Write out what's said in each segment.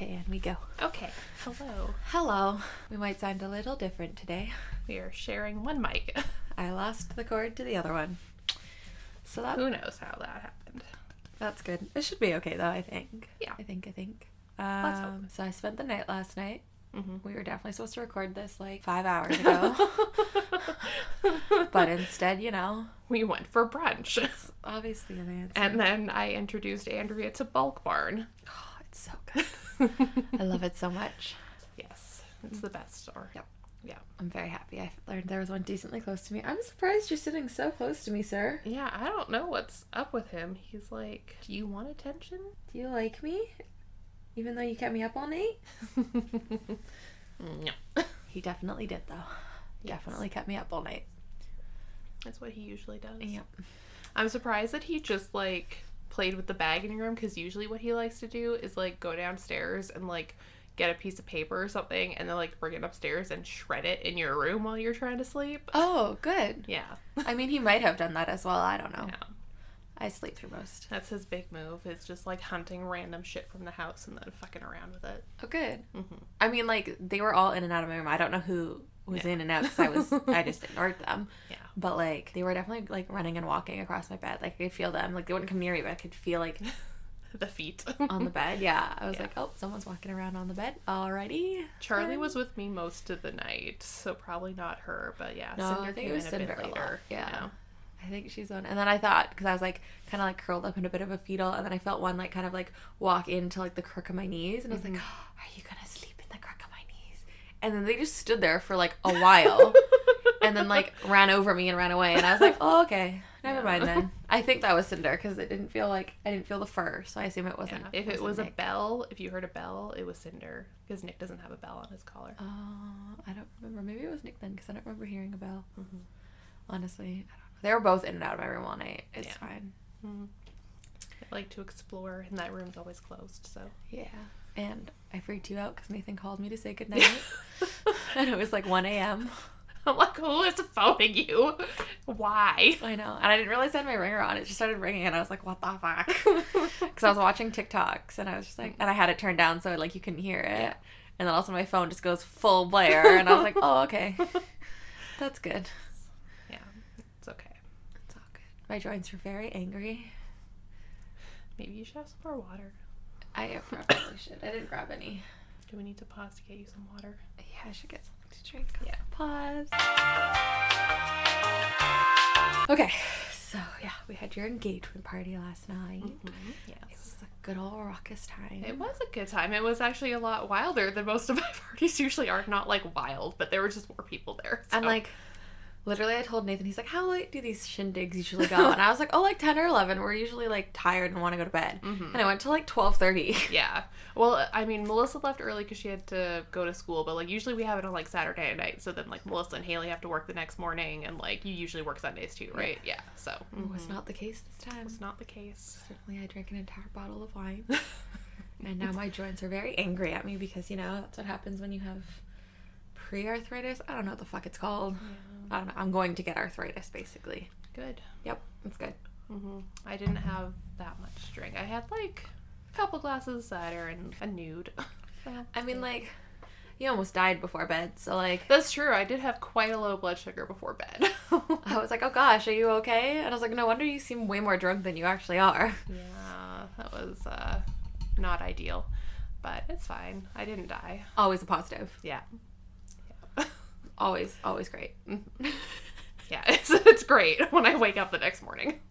Okay, and we go. Okay. Hello. Hello. We might sound a little different today. We are sharing one mic. I lost the cord to the other one. So that Who knows how that happened? that's good. It should be okay though, I think. Yeah. I think I think. Let's hope. Um, so I spent the night last night. Mhm. We were definitely supposed to record this like five hours ago. but instead, you know, we went for brunch. obviously an answer. And then I introduced Andrea to Bulk Barn. it's so good. I love it so much. yes, it's the best store. Yep. Yeah. I'm very happy. I learned there was one decently close to me. I'm surprised you're sitting so close to me, sir. Yeah, I don't know what's up with him. He's like, Do you want attention? Do you like me? Even though you kept me up all night? no. He definitely did, though. Yes. Definitely kept me up all night. That's what he usually does. Yep. I'm surprised that he just like played with the bag in your room because usually what he likes to do is like go downstairs and like get a piece of paper or something and then like bring it upstairs and shred it in your room while you're trying to sleep. Oh, good. Yeah. I mean, he might have done that as well. I don't know. Yeah. I sleep through most. That's his big move. Is just like hunting random shit from the house and then fucking around with it. Oh, good. hmm I mean, like they were all in and out of my room. I don't know who was in and out because I was I just ignored them. Yeah. But like they were definitely like running and walking across my bed. Like I could feel them. Like they wouldn't come near me, but I could feel like The feet. on the bed. Yeah, I was Yeah. like, oh, someone's walking around on the bed. Alrighty. Charlie was with me most of the night, so probably not her. But yeah, No, Cinder I think it was in a later. Yeah. I think she's one. And then I thought, because I was like kind of like curled up in a bit of a fetal, and then I felt one like kind of like walk into like the crook of my knees, and I was like, mm-hmm. oh, are you gonna sleep in the crook of my knees? And then they just stood there for like a while, and then like ran over me and ran away, and I was like, oh okay, never Yeah. mind then. I think that was Cinder because it didn't feel like I didn't feel the fur, so I assume it wasn't. Yeah. If it wasn't was a bell, if you heard a bell, it was Cinder because Nick doesn't have a bell on his collar. Oh, I don't remember. Maybe it was Nick then because I don't remember hearing a bell. Mhm. Honestly, I don't know. They were both in and out of my room all night. It's Yeah. fine. Mhm. I like to explore, and that room's always closed. So Yeah. And I freaked you out because Nathan called me to say goodnight. and it was like 1 a.m. I'm like, who is phoning you? Why? I know. And I didn't realize I had my ringer on. It just started ringing and I was like, what the fuck? Because I was watching TikToks and I was just like, and I had it turned down so like you couldn't hear it. Yeah. And then also my phone just goes full blare. And I was like, oh, okay. That's good. Yeah, it's okay. It's all good. My joints were very angry. Maybe you should have some more water. I probably should. I didn't grab any. Do we need to pause to get you some water? Yeah, I should get something to drink. Yeah. Pause. Okay, so yeah, we had your engagement party last night. It Yes. It was a good old raucous time. It was a good time. It was actually a lot wilder than most of my parties usually are. Not like wild, but there were just more people there. And like, literally, I told Nathan, he's like, "How late do these shindigs usually go?" and I was like, "Oh, like ten or 11. We're usually like tired and want to go to bed." Mhm. And I went to like twelve thirty. Yeah. Well, I mean, Melissa left early because she had to go to school, but like usually we have it on like Saturday night. So then like Melissa and Haley have to work the next morning, and like you usually work Sundays too, right? Yeah. So It was not the case this time. it's not the case. Certainly, I drank an entire bottle of wine, and now my joints are very angry at me because you know that's what happens when you have pre-arthritis. I don't know what the fuck it's called. I don't know. I'm going to get arthritis, basically. Good. Yep, it's good. hmm I didn't have that much drink. I had like a couple glasses of cider and a nude. I mean, like, you almost died before bed, so like, that's true. I did have quite a low blood sugar before bed. I was like, oh gosh, are you okay? And I was like, no wonder you seem way more drunk than you actually are. yeah, that was uh, not ideal, but it's fine. I didn't die. Always a positive. Yeah. Always, always great. Yeah, it's, it's great when I wake up the next morning.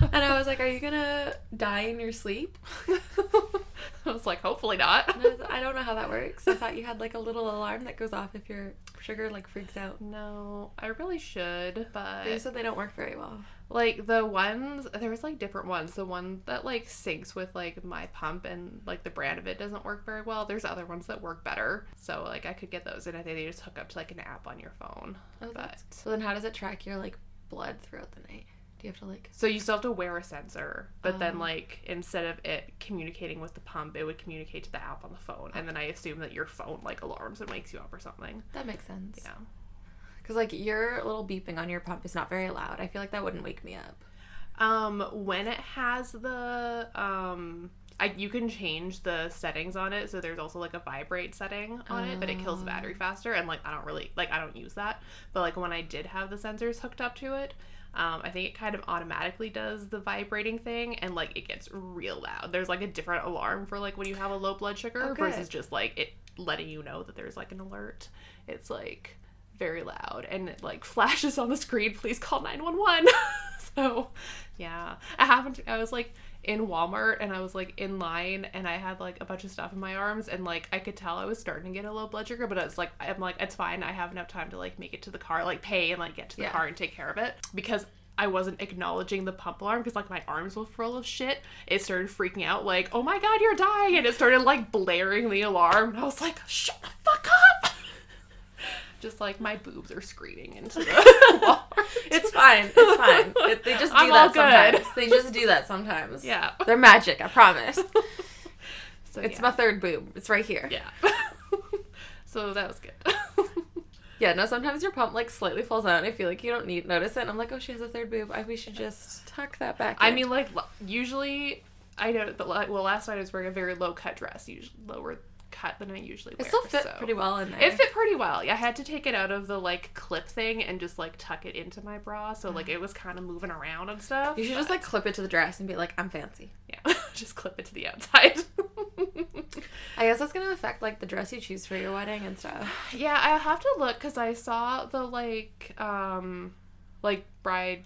And I was like, are you gonna die in your sleep? I was like, hopefully not. I, was- I don't know how that works. I thought you had like a little alarm that goes off if your sugar like freaks out. No, I really should, but They said they don't work very well. Like the ones there was like different ones. The one that like syncs with like my pump and like the brand of it doesn't work very well. There's other ones that work better. So like I could get those and I think they just hook up to like an app on your phone. Oh, but So then, how does it track your like blood throughout the night? Do you have to like? so you still have to wear a sensor, but then Oh. like instead of it communicating with the pump, it would communicate to the app on the phone, and then I assume that your phone like alarms and wakes you up or something. That makes sense. Yeah. Because like your little beeping on your pump is not very loud. I feel like that wouldn't wake me up. Um, when it has the um I, you can change the settings on it. So there's also like a vibrate setting on it, but it kills the battery faster. And like I don't really like I don't use that. But like when I did have the sensors hooked up to it, um, I think it kind of automatically does the vibrating thing, and like it gets real loud. There's like a different alarm for like when you have a low blood sugar Oh, versus just like it letting you know that there's like an alert. It's like very loud and it like flashes on the screen. Please call nine one one. So yeah, I happened. To, I was like in Walmart and I was like in line and I had like a bunch of stuff in my arms and like I could tell I was starting to get a low blood sugar, but it's like I'm like it's fine. I have enough time to like make it to the car, like pay and like get to the Yeah. car and take care of it because. I wasn't acknowledging the pump alarm because like my arms were full of shit. It started freaking out like, "Oh my god, you're dying!" and it started like blaring the alarm. And I was like, "Shut the fuck up!" Just like my boobs are screaming into the wall. It's fine. It's fine. It, they just do I'm that sometimes. They just do that sometimes. Yeah. They're magic, I promise. So It's yeah. my third boob. It's right here. Yeah. so that was good. Yeah, no, sometimes your pump like slightly falls out and I feel like you don't need notice it. And I'm like, oh, she has a third boob. I, we should just tuck that back. I in. mean, like usually, I know, but like, well, last night I was wearing a very low cut dress, usually lower cut than I usually wear. it still fit so- pretty well in there. It fit pretty well. Yeah, I had to take it out of the like clip thing and just like tuck it into my bra, so like it was kind of moving around and stuff. You should just like clip it to the dress and be like, I'm fancy. yeah, just clip it to the outside. I guess that's gonna affect like the dress you choose for your wedding and stuff. Yeah, I have to look because I saw the like um like bride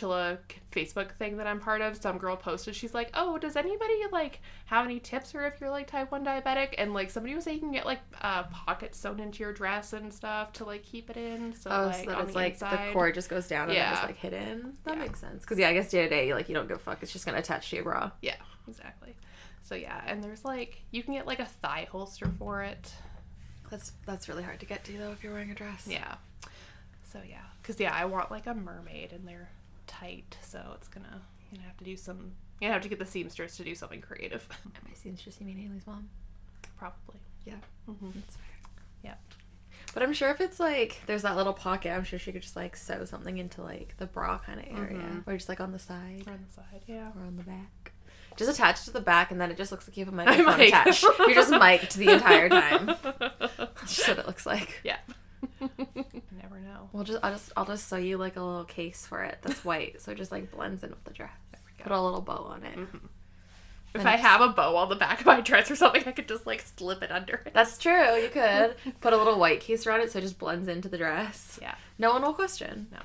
chilla Facebook thing that I'm part of. Some girl posted, she's like, "Oh, does anybody like have any tips for if you're like type one diabetic?" And like somebody was saying you can get like uh, pockets sewn into your dress and stuff to like keep it in. So Oh, like so that it's the like inside. the cord just goes down and then Yeah. like hidden. That Yeah. makes sense. Because yeah, I guess day to day, like you don't give a fuck. It's just gonna attach to your bra. Yeah, exactly. So yeah, and there's like you can get like a thigh holster for it. That's that's really hard to get to though if you're wearing a dress. Yeah. So yeah, because yeah, I want like a mermaid, in they're tight, so it's gonna know have to do some. You have to get the seamstress to do something creative, Am I seamstress? You mean Haley's mom? probably. Yeah, hmm that's fair. Yeah. But I'm sure if it's like there's that little pocket, I'm sure she could just like sew something into like the bra kind of area, Mhm. or just like on the side On the side, yeah. or on the back. Just attach to the back, and then it just looks like you have a microphone attached. You're just mic'd the entire time. That's just what it looks like. yeah. Never know. We'll just I'll just I'll just sew you like a little case for it that's white, so it just like blends in with the dress. Put a little bow on it. Mhm. If I have a bow on the back of my dress or something, I could just like slip it under it. That's true. You could put a little white case around it so it just blends into the dress. Yeah. No one will question. No.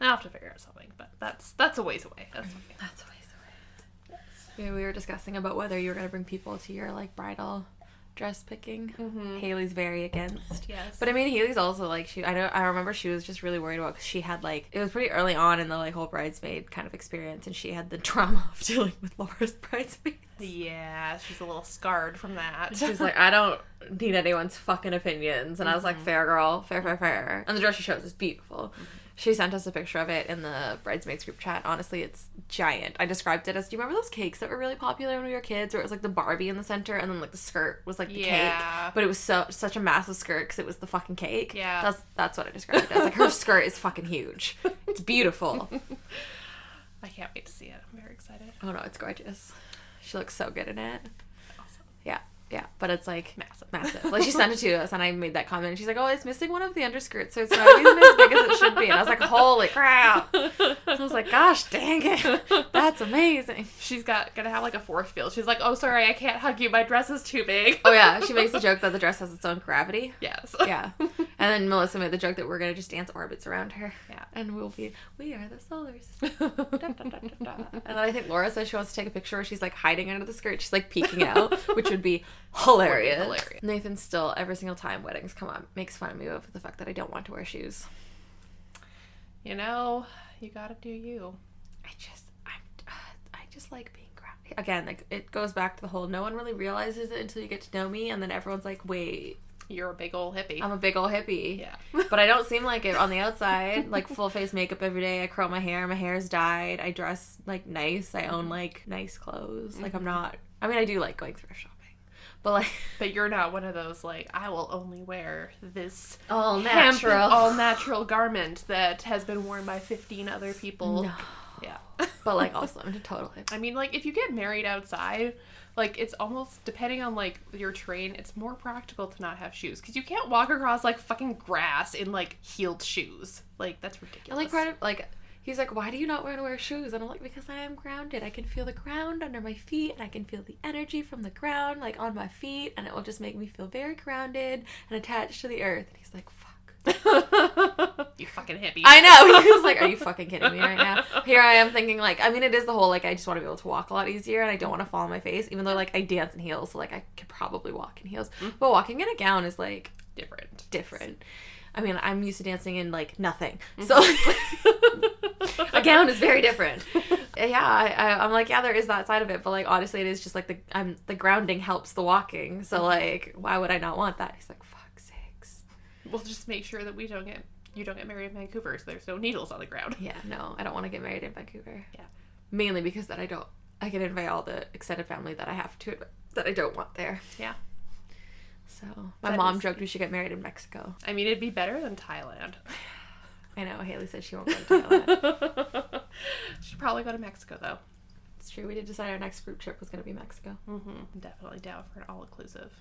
I'll have to figure out something, but that's that's a ways away. That's okay. That's a ways away. We, we were discussing about whether you were gonna bring people to your like bridal dress picking. Mhm. Haley's very against. Yes. But I mean, Haley's also like she. I know. I remember she was just really worried about because she had like it was pretty early on in the like whole bridesmaid kind of experience, and she had the trauma of dealing with Laura's bridesmaids. yeah, she's a little scarred from that. She's like, I don't need anyone's fucking opinions. And I was like, Mm-hmm. fair girl, fair, fair, fair. And the dress she shows is beautiful. She sent us a picture of it in the bridesmaids group chat. Honestly, it's giant. I described it as do you remember those cakes that were really popular when we were kids where it was like the Barbie in the center and then like the skirt was like the Yeah. cake. But it was so such a massive skirt because it was the fucking cake. Yeah. That's that's what I described it as. Like her skirt is fucking huge. It's beautiful. I can't wait to see it. I'm very excited. Oh no, it's gorgeous. She looks so good in it. Awesome. Yeah, yeah. But it's like Massive. massive. Like she sent it to us, and I made that comment. And she's like, "Oh, it's missing one of the underskirts, so it's not even as big as it should be." And I was like, "Holy crap!" I was like, "Gosh, dang it, that's amazing." She's got gonna have like a force field. She's like, "Oh, sorry, I can't hug you. My dress is too big." Oh yeah, she makes the joke that the dress has its own gravity. yes. Yeah, and then Melissa made the joke that we're gonna just dance orbits around her. Yeah. and we'll be we are the solar system. Da, da, da, da, da. And then I think Laura says she wants to take a picture where she's like hiding under the skirt. She's like peeking out, which would be hilarious. hilarious. Nathan still every single time weddings come up makes fun of me of the fact that I don't want to wear shoes. You know, you gotta do you. I just I'm uh, I just like being grounded. Again, like it goes back to the whole no one really realizes it until you get to know me, and then everyone's like, wait, You're a big old hippie. I'm a big old hippie. yeah. But I don't seem like it on the outside. Like full face makeup every day. I curl my hair. My hair's dyed. I dress like nice. I own like nice clothes. Like I'm not. I mean, I do like going thrift shopping, but like But you're not one of those like I will only wear this all natural. all natural garment that has been worn by 15 other people. No. Yeah. but like also I'm totally. I mean, like if you get married outside, like it's almost depending on like your train, it's more practical to not have shoes because you can't walk across like fucking grass in like heeled shoes. Like that's And ridiculous. like of like he's like, why do you not want to wear shoes? And I'm like, because I am grounded. I can feel the ground under my feet, and I can feel the energy from the ground like on my feet, and it will just make me feel very grounded and attached to the earth. And he's like, fuck. you fucking hippie. I know. He was like, "Are you fucking kidding me right now?" Here I am thinking like, I mean, it is the whole like I just want to be able to walk a lot easier, and I don't want to fall on my face, even though like I dance in heels, so like I could probably walk in heels. Mm-hmm. But walking in a gown is like different. different. I mean, I'm used to dancing in like nothing, mm-hmm. so a gown is very different. Yeah, I, I, I'm like, yeah, there is that side of it, but like honestly, it is just like the I'm the grounding helps the walking. So mm-hmm. like, why would I not want that? He's like, fuck sakes. We'll just make sure that we don't get you don't get married in Vancouver, so there's no needles on the ground. Yeah, no, I don't want to get married in Vancouver. Yeah. Mainly because that I don't I can invite all the extended family that I have to that I don't want there. Yeah. So my That mom is- joked we should get married in Mexico. I mean, it'd be better than Thailand. I know Haley said she won't go to Thailand. Should probably go to Mexico though. it's true. We did decide our next group trip was going to be Mexico. Mm-hmm. Definitely down for an all inclusive.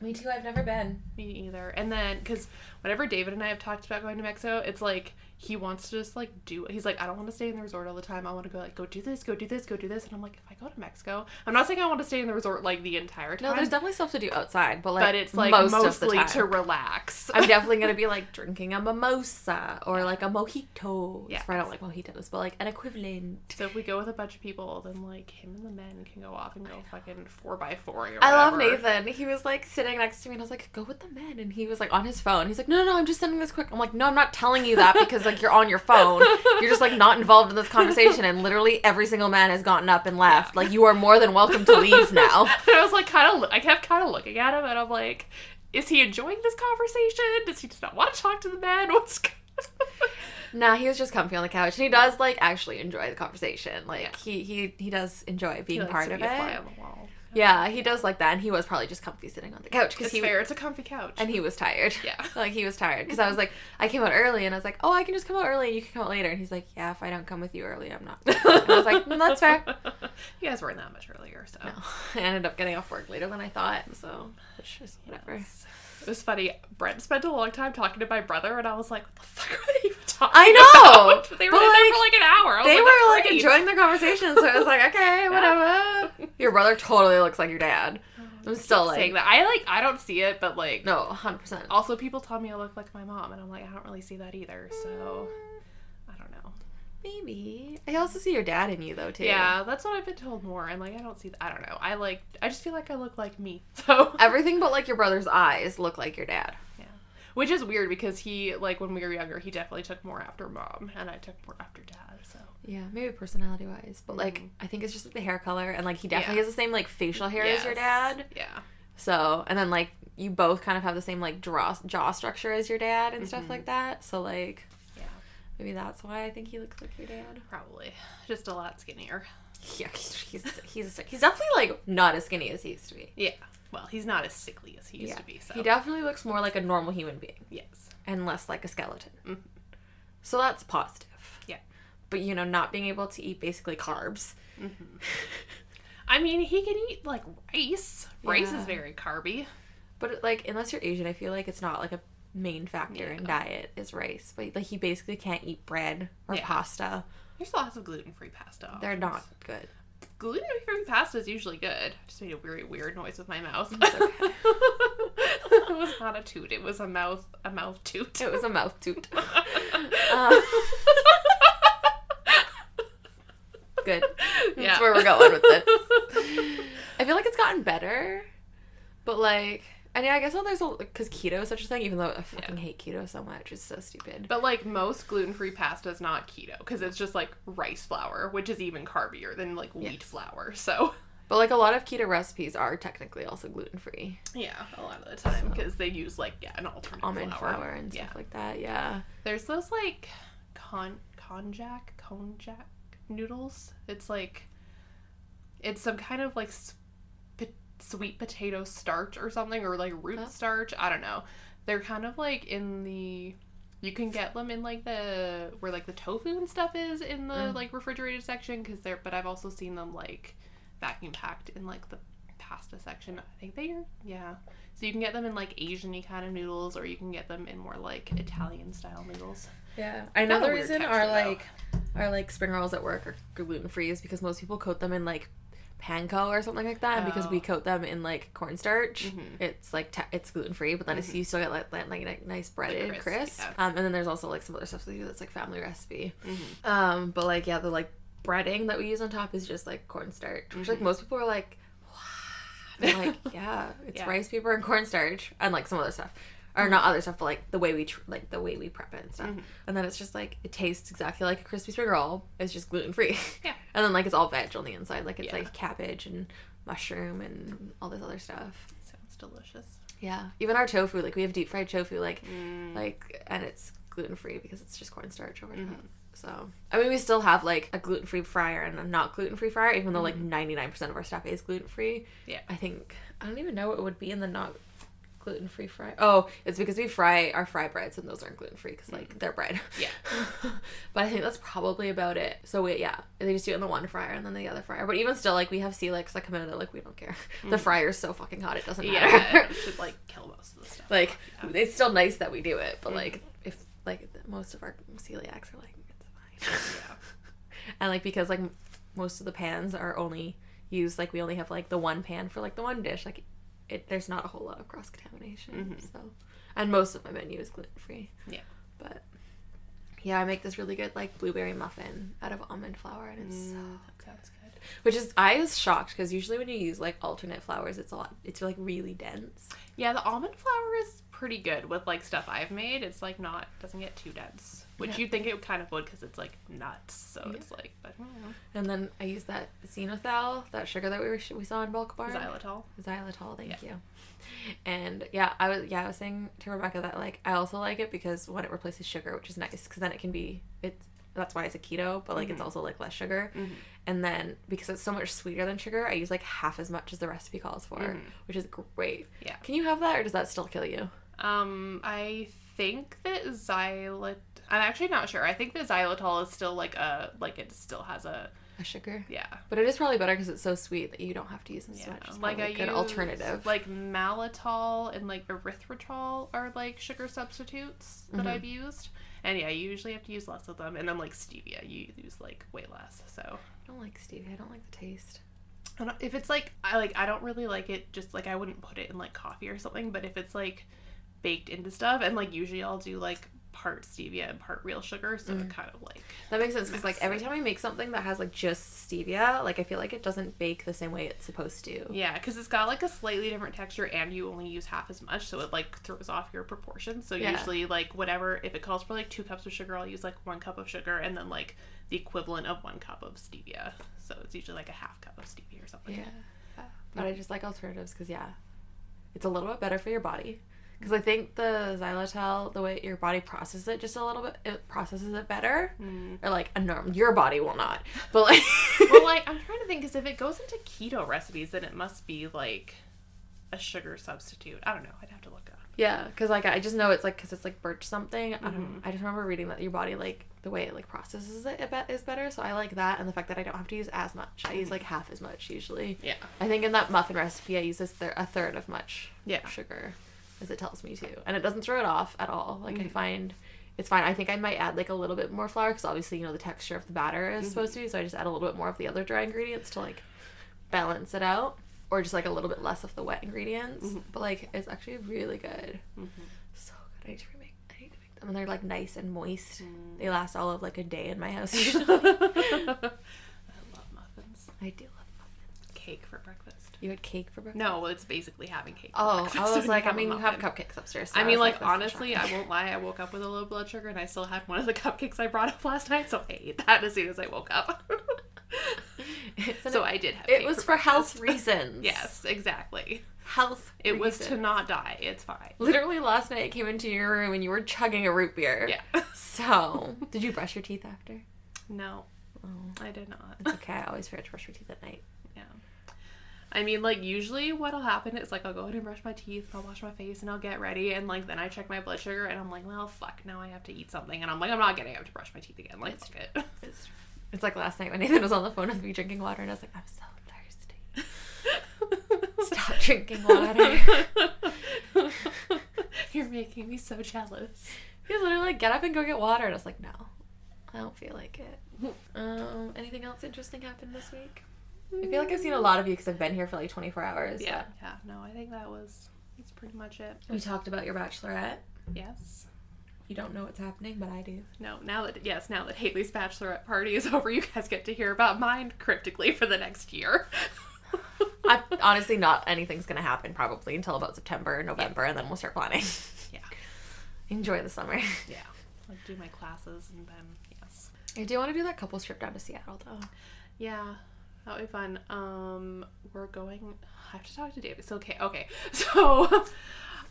Me too. I've never been. Me either. And then, because whenever David and I have talked about going to Mexico, it's like he wants to just like do. He's like, I don't want to stay in the resort all the time. I want to go like go do this, go do this, go do this. And I'm like, if I go to Mexico, I'm not saying I want to stay in the resort like the entire time. No, there's definitely stuff to do outside, but like but it's like most mostly to relax. I'm definitely gonna be like drinking a mimosa or like a mojito. Yeah, I don't like mojitos, but like an equivalent. so if we go with a bunch of people, then like him and the men can go off and go fucking four by four. I love. Nathan. He was like sitting next to me, and I was like, "Go with the men," and he was like on his phone. He's like, "No, no, no, I'm just sending this quick." I'm like, "No, I'm not telling you that because like you're on your phone. You're just like not involved in this conversation." And literally every single man has gotten up and left. Like you are more than welcome to leave now. And I was like, kind of, I kept kind of looking at him, and I'm like, is he enjoying this conversation? Does he just not want to talk to the man? What's Nah, he was just comfy on the couch, and he does like actually enjoy the conversation. Like Yeah. he he he does enjoy He being likes part of be it. On the wall. Yeah, he does like that, and he was probably just comfy sitting on the couch because he fair. It's a comfy couch. and he was tired. Yeah. like he was tired because I was like, I came out early, and I was like, oh, I can just come out early, and you can come out later. And he's like, yeah, if I don't come with you early, I'm not. And I was like, mm, that's fair. you guys weren't that much earlier, so. No, I ended up getting off work later than I thought, so it's just whatever. Yes. It was funny. Brent spent a long time talking to my brother, and I was like, "What the fuck are they even talking I know, about?" They were in there for like an hour. They like, were "That's like great." enjoying their conversation, so I was like, okay, whatever. Your brother totally looks like your dad. I'm still like, saying that. I like. I don't see it, but like. no, hundred percent. Also, people tell me I look like my mom, and I'm like, I don't really see that either. So, I don't know. Maybe I also see your dad in you though too. Yeah, that's what I've been told more, and like, I don't see. I don't know. I like. I just feel like I look like me. So, everything but like your brother's eyes look like your dad. yeah, which is weird because he like when we were younger, he definitely took more after mom, and I took more after dad. So. Yeah, maybe personality wise, but like mm-hmm. I think it's just like the hair color and like he definitely Yeah. has the same like facial hair as your dad. Yeah. So and then like you both kind of have the same like jaw jaw structure as your dad and stuff mm-hmm. like that. So like. Maybe that's why I think he looks like your dad. Probably just a lot skinnier. Yeah, he's he's he's definitely like not as skinny as he used to be. Yeah. Well, he's not as sickly as he used yeah, to be. So he definitely looks more like a normal human being yes. and less like a skeleton. Mhm. So that's positive. Yeah. But you know, not being able to eat basically carbs. I mean, he can eat like rice. Rice Yeah. is very carby. But like, unless you're Asian, I feel like it's not like a main factor in diet is rice. But like, he basically can't eat bread or Yeah. pasta. There's lots of gluten-free pasta. They're not good. gluten-free pasta is usually good. I just made a very weird noise with my mouth. It's okay. it was not a toot. It was a mouth. A mouth toot. It was a mouth toot. Uh, good. That's Yeah. where we're going with this. I feel like it's gotten better, but like, and yeah, I guess well, there's a because keto is such a thing. Even though I fucking hate keto so much, it's so stupid. But like most gluten-free pasta is not keto because it's just like rice flour, which is even carbier than like wheat Yes. flour. So But like a lot of keto recipes are technically also gluten free. yeah, a lot of the time because they use like yeah an alternate Almond flour. flour and stuff yeah. like that. Yeah. There's those like con konjac konjac noodles. It's like it's some kind of like sweet potato starch or something or like root Huh? starch. I don't know. They're kind of like in the You can get them in like the where like the tofu and stuff is in the Mm. like refrigerated section because they're. But I've also seen them like vacuum packed in like the pasta section. I think they are. Yeah. So you can get them in like Asian-y kind of noodles, or you can get them in more like Italian style noodles. Yeah, I know the reason texture, our though. like our like spring rolls at work are gluten free is because most people coat them in like panko or something like that, and because we Oh. coat them in like cornstarch, Mhm. it's like te- it's gluten free, but then it's Mhm. you still get like like, like nice breaded crisp, crisp. yeah. Um, and then there's also like some other stuff they do that's like family recipe. Mm-hmm. Um, but like yeah, the like breading that we use on top is just like cornstarch, which like Mhm. most people are like, wow. Like yeah, it's Yeah. rice paper and cornstarch and like some other stuff. Or not other stuff, but like the way we tr- like the way we prep it and stuff, Mhm. and then it's just like it tastes exactly like a crispy spring roll. It's just gluten free. Yeah. and then like it's all veg on the inside, like it's Yeah. like cabbage and mushroom and all this other stuff. Sounds delicious. Yeah, even our tofu, like we have deep fried tofu, like Mm. like and it's gluten free because it's just cornstarch over Mhm. top. So I mean, we still have like a gluten free fryer and a not gluten free fryer, even though like ninety nine percent of our stuff is gluten free. Mm-hmm. Yeah. I think I don't even know what it would be in the not gluten free fry. Oh, it's because we fry our fry breads and those aren't gluten free because like they're bread. Mm-hmm. Yeah. but I think that's probably about it. So we yeah, they just do it in the one fryer and then the other fryer. But even still, like we have celiacs that come in and they're like, we don't care. The fryer's so fucking hot, it doesn't matter. Mm-hmm. Yeah, it should like kill most of the stuff. like Yeah. it's still nice that we do it, but Mhm. like if like most of our celiacs are like it's fine. Yeah. and like because like most of the pans are only used like we only have like the one pan for like the one dish like it there's not a whole lot of cross contamination Mhm. so and most of my menu is gluten free Yeah. but yeah i make this really good like blueberry muffin out of almond flour and it's so Mm, that sounds good. which is i was shocked because usually when you use like alternate flours it's a lot it's like really dense Yeah, the almond flour is pretty good with like stuff I've made. It's like not doesn't get too dense, which Yeah. you'd think it kind of would because it's like nuts. So Yeah. it's like, but and then i use that xenothal that sugar that we were we saw in Bulk Barn xylitol. Xylitol, thank Yeah. you. And yeah, I was yeah I was saying to Rebecca that like I also like it because when it replaces sugar, which is nice because then it can be it's that's why it's a keto, but like it's Mhm. also like less sugar. Mhm. And then because it's so much sweeter than sugar, I use like half as much as the recipe calls for, Mhm. which is great. Yeah. Can you have that or does that still kill you? Um, I think that xylit. I'm actually not sure. I think that xylitol is still like a like it still has a A sugar, yeah. but it is probably better because it's so sweet that you don't have to use as Yeah, much. It's like a good alternative. Like malitol and like erythritol are like sugar substitutes that Mhm. I've used. And yeah, you usually have to use less of them. And then like stevia, you use like way less. So I don't like stevia. I don't like the taste. If it's like I like I don't really like it. Just like I wouldn't put it in like coffee or something. But if it's like baked into stuff, and like usually I'll do like part stevia and part real sugar, so Mm. it kind of like That makes sense because like every time I make something that has like just stevia, like I feel like it doesn't bake the same way it's supposed to. Yeah, because it's got like a slightly different texture, and you only use half as much, so it like throws off your proportions. So Yeah. usually, like whatever, if it calls for like two cups of sugar, I'll use like one cup of sugar, and then like the equivalent of one cup of stevia. So it's usually like a half cup of stevia or something. Yeah. But I just like alternatives because, yeah, it's a little bit better for your body. Because I think the xylitol, the way your body processes it just a little bit, it processes it better. Mm. Or like a norm, your body will not. But like, well, like I'm trying to think, because if it goes into keto recipes, then it must be like a sugar substitute. I don't know. I'd have to look up. yeah, because like I just know it's like because it's like birch something. I don't. Mhm. I just remember reading that your body like the way it like processes it a bit is better. So I like that, and the fact that I don't have to use as much. I use like half as much usually. Yeah. I think in that muffin recipe, I use thir- a third of much Yeah. sugar, as it tells me to, and it doesn't throw it off at all. Like I Mhm. find it's fine. I think I might add like a little bit more flour because obviously you know the texture of the batter is Mhm. supposed to be, so I just add a little bit more of the other dry ingredients to like balance it out, or just like a little bit less of the wet ingredients. Mhm. But like it's actually really good, Mhm. so good. I need to remake. I need to make them, and they're like nice and moist. Mm. They last all of like a day in my house. I love muffins. I do love muffins. Cake for breakfast. You had cake for breakfast. No, it's basically having cake. For Oh, I was like, I mean, you have cupcakes upstairs. so I I mean, like, that's honestly, I won't lie. I woke up with a low blood sugar, and I still had one of the cupcakes I brought up last night, so I ate that as soon as I woke up. So I did have. it was for health reasons. yes, exactly. health. It was to not die. It's fine. Literally last night, I came into your room and you were chugging a root beer. Yeah. So, did you brush your teeth after? no, Oh, I did not. it's okay. I always forget to brush my teeth at night. I mean, like usually what'll happen is like I'll go ahead and brush my teeth, I'll wash my face, and I'll get ready, and like then I check my blood sugar, and I'm like, well, fuck, now I have to eat something, and I'm like, I'm not getting up to brush my teeth again. Like, fuck it. It's, it's like last night when Nathan was on the phone with me drinking water, and I was like, I'm so thirsty. Stop drinking water. You're making me so jealous. He was literally like, get up and go get water. And I was like, no, I don't feel like it. Um, anything else interesting happened this week? I feel like I've seen a lot of you because I've been here for like 24 hours. Yeah, yeah. No, I think that was that's pretty much it. We talked about your bachelorette. Yes. You don't know what's happening, but I do. No, now that yes, now that Haley's bachelorette party is over, you guys get to hear about mine cryptically for the next year. I honestly not anything's gonna happen probably until about September, November, and then we'll start planning. yeah, Enjoy the summer. yeah. Like do my classes and then yes. I do want to do that couples trip down to Seattle though. Yeah, that would be fun. Um, we're going. I have to talk to David. So okay, okay. So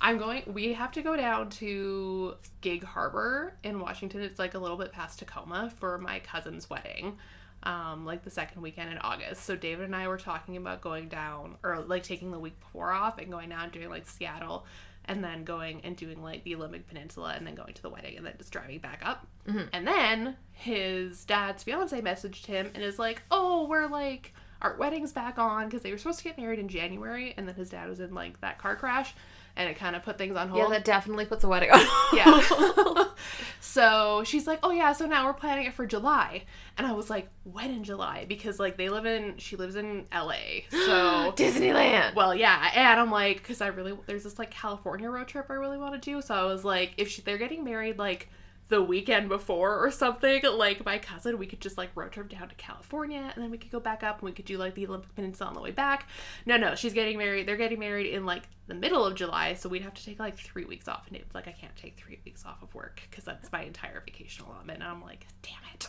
I'm going. We have to go down to Gig Harbor in Washington. It's like a little bit past Tacoma for my cousin's wedding. Um, like the second weekend in August. So David and I were talking about going down or like taking the week before off and going down doing like Seattle and then going and doing like the Olympic Peninsula and then going to the wedding and then just driving back up. Mm-hmm. And then his dad's fiance messaged him and is like, "Oh, we're like our wedding's back on because they were supposed to get married in January and then his dad was in like that car crash and it kind of put things on hold." Yeah, that definitely puts a wedding on. hold. Yeah. so she's like, "Oh yeah, so now we're planning it for July." And I was like, "When in July?" Because like they live in she lives in LA. So Disneyland. well, yeah, and I'm like cuz I really there's this like California road trip I really want to do. So I was like, if she, they're getting married like the weekend before or something, like my cousin, we could just like road trip down to California and then we could go back up and we could do like the Olympic Peninsula on the way back. No, no, she's getting married. They're getting married in like the middle of July, so we'd have to take like three weeks off. And it's like, I can't take three weeks off of work because that's my entire vacation allotment. And I'm like, damn it.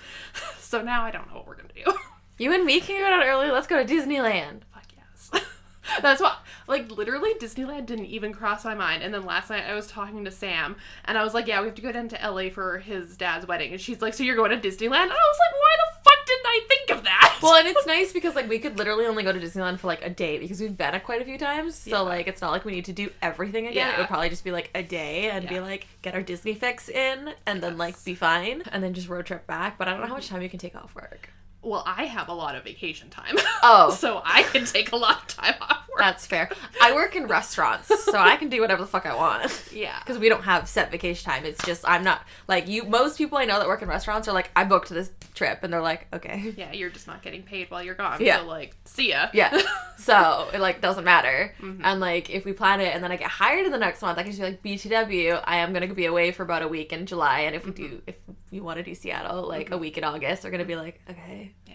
so now I don't know what we're going to do. You and me can go down early. Let's go to Disneyland. Fuck yes. That's what, like, literally, Disneyland didn't even cross my mind. And then last night I was talking to Sam, and I was like, Yeah, we have to go down to LA for his dad's wedding. And she's like, So you're going to Disneyland? And I was like, Why the fuck didn't I think of that? Well, and it's nice because like we could literally only go to Disneyland for like a day because we've been it quite a few times. So Yeah. like it's not like we need to do everything again. It would probably just be like a day and be like get our Disney fix in and then like be fine and then just road trip back. But I don't know how much time you can take off work. Well, I have a lot of vacation time. Oh. so I can take a lot of time off work. That's fair. I work in restaurants, so I can do whatever the fuck I want. yeah. Because we don't have set vacation time. It's just I'm not like you. Most people I know that work in restaurants are like, I booked this trip, and they're like, okay, Yeah, you're just not getting paid while you're gone. Yeah. So, like, see ya. yeah. So it like doesn't matter. Mm-hmm. And like if we plan it and then I get hired in the next month, I can just be like BTW. I am gonna be away for about a week in July, and if we Mm-hmm. do, if you want to do Seattle, like a week in August, they're gonna be like, okay, Yeah.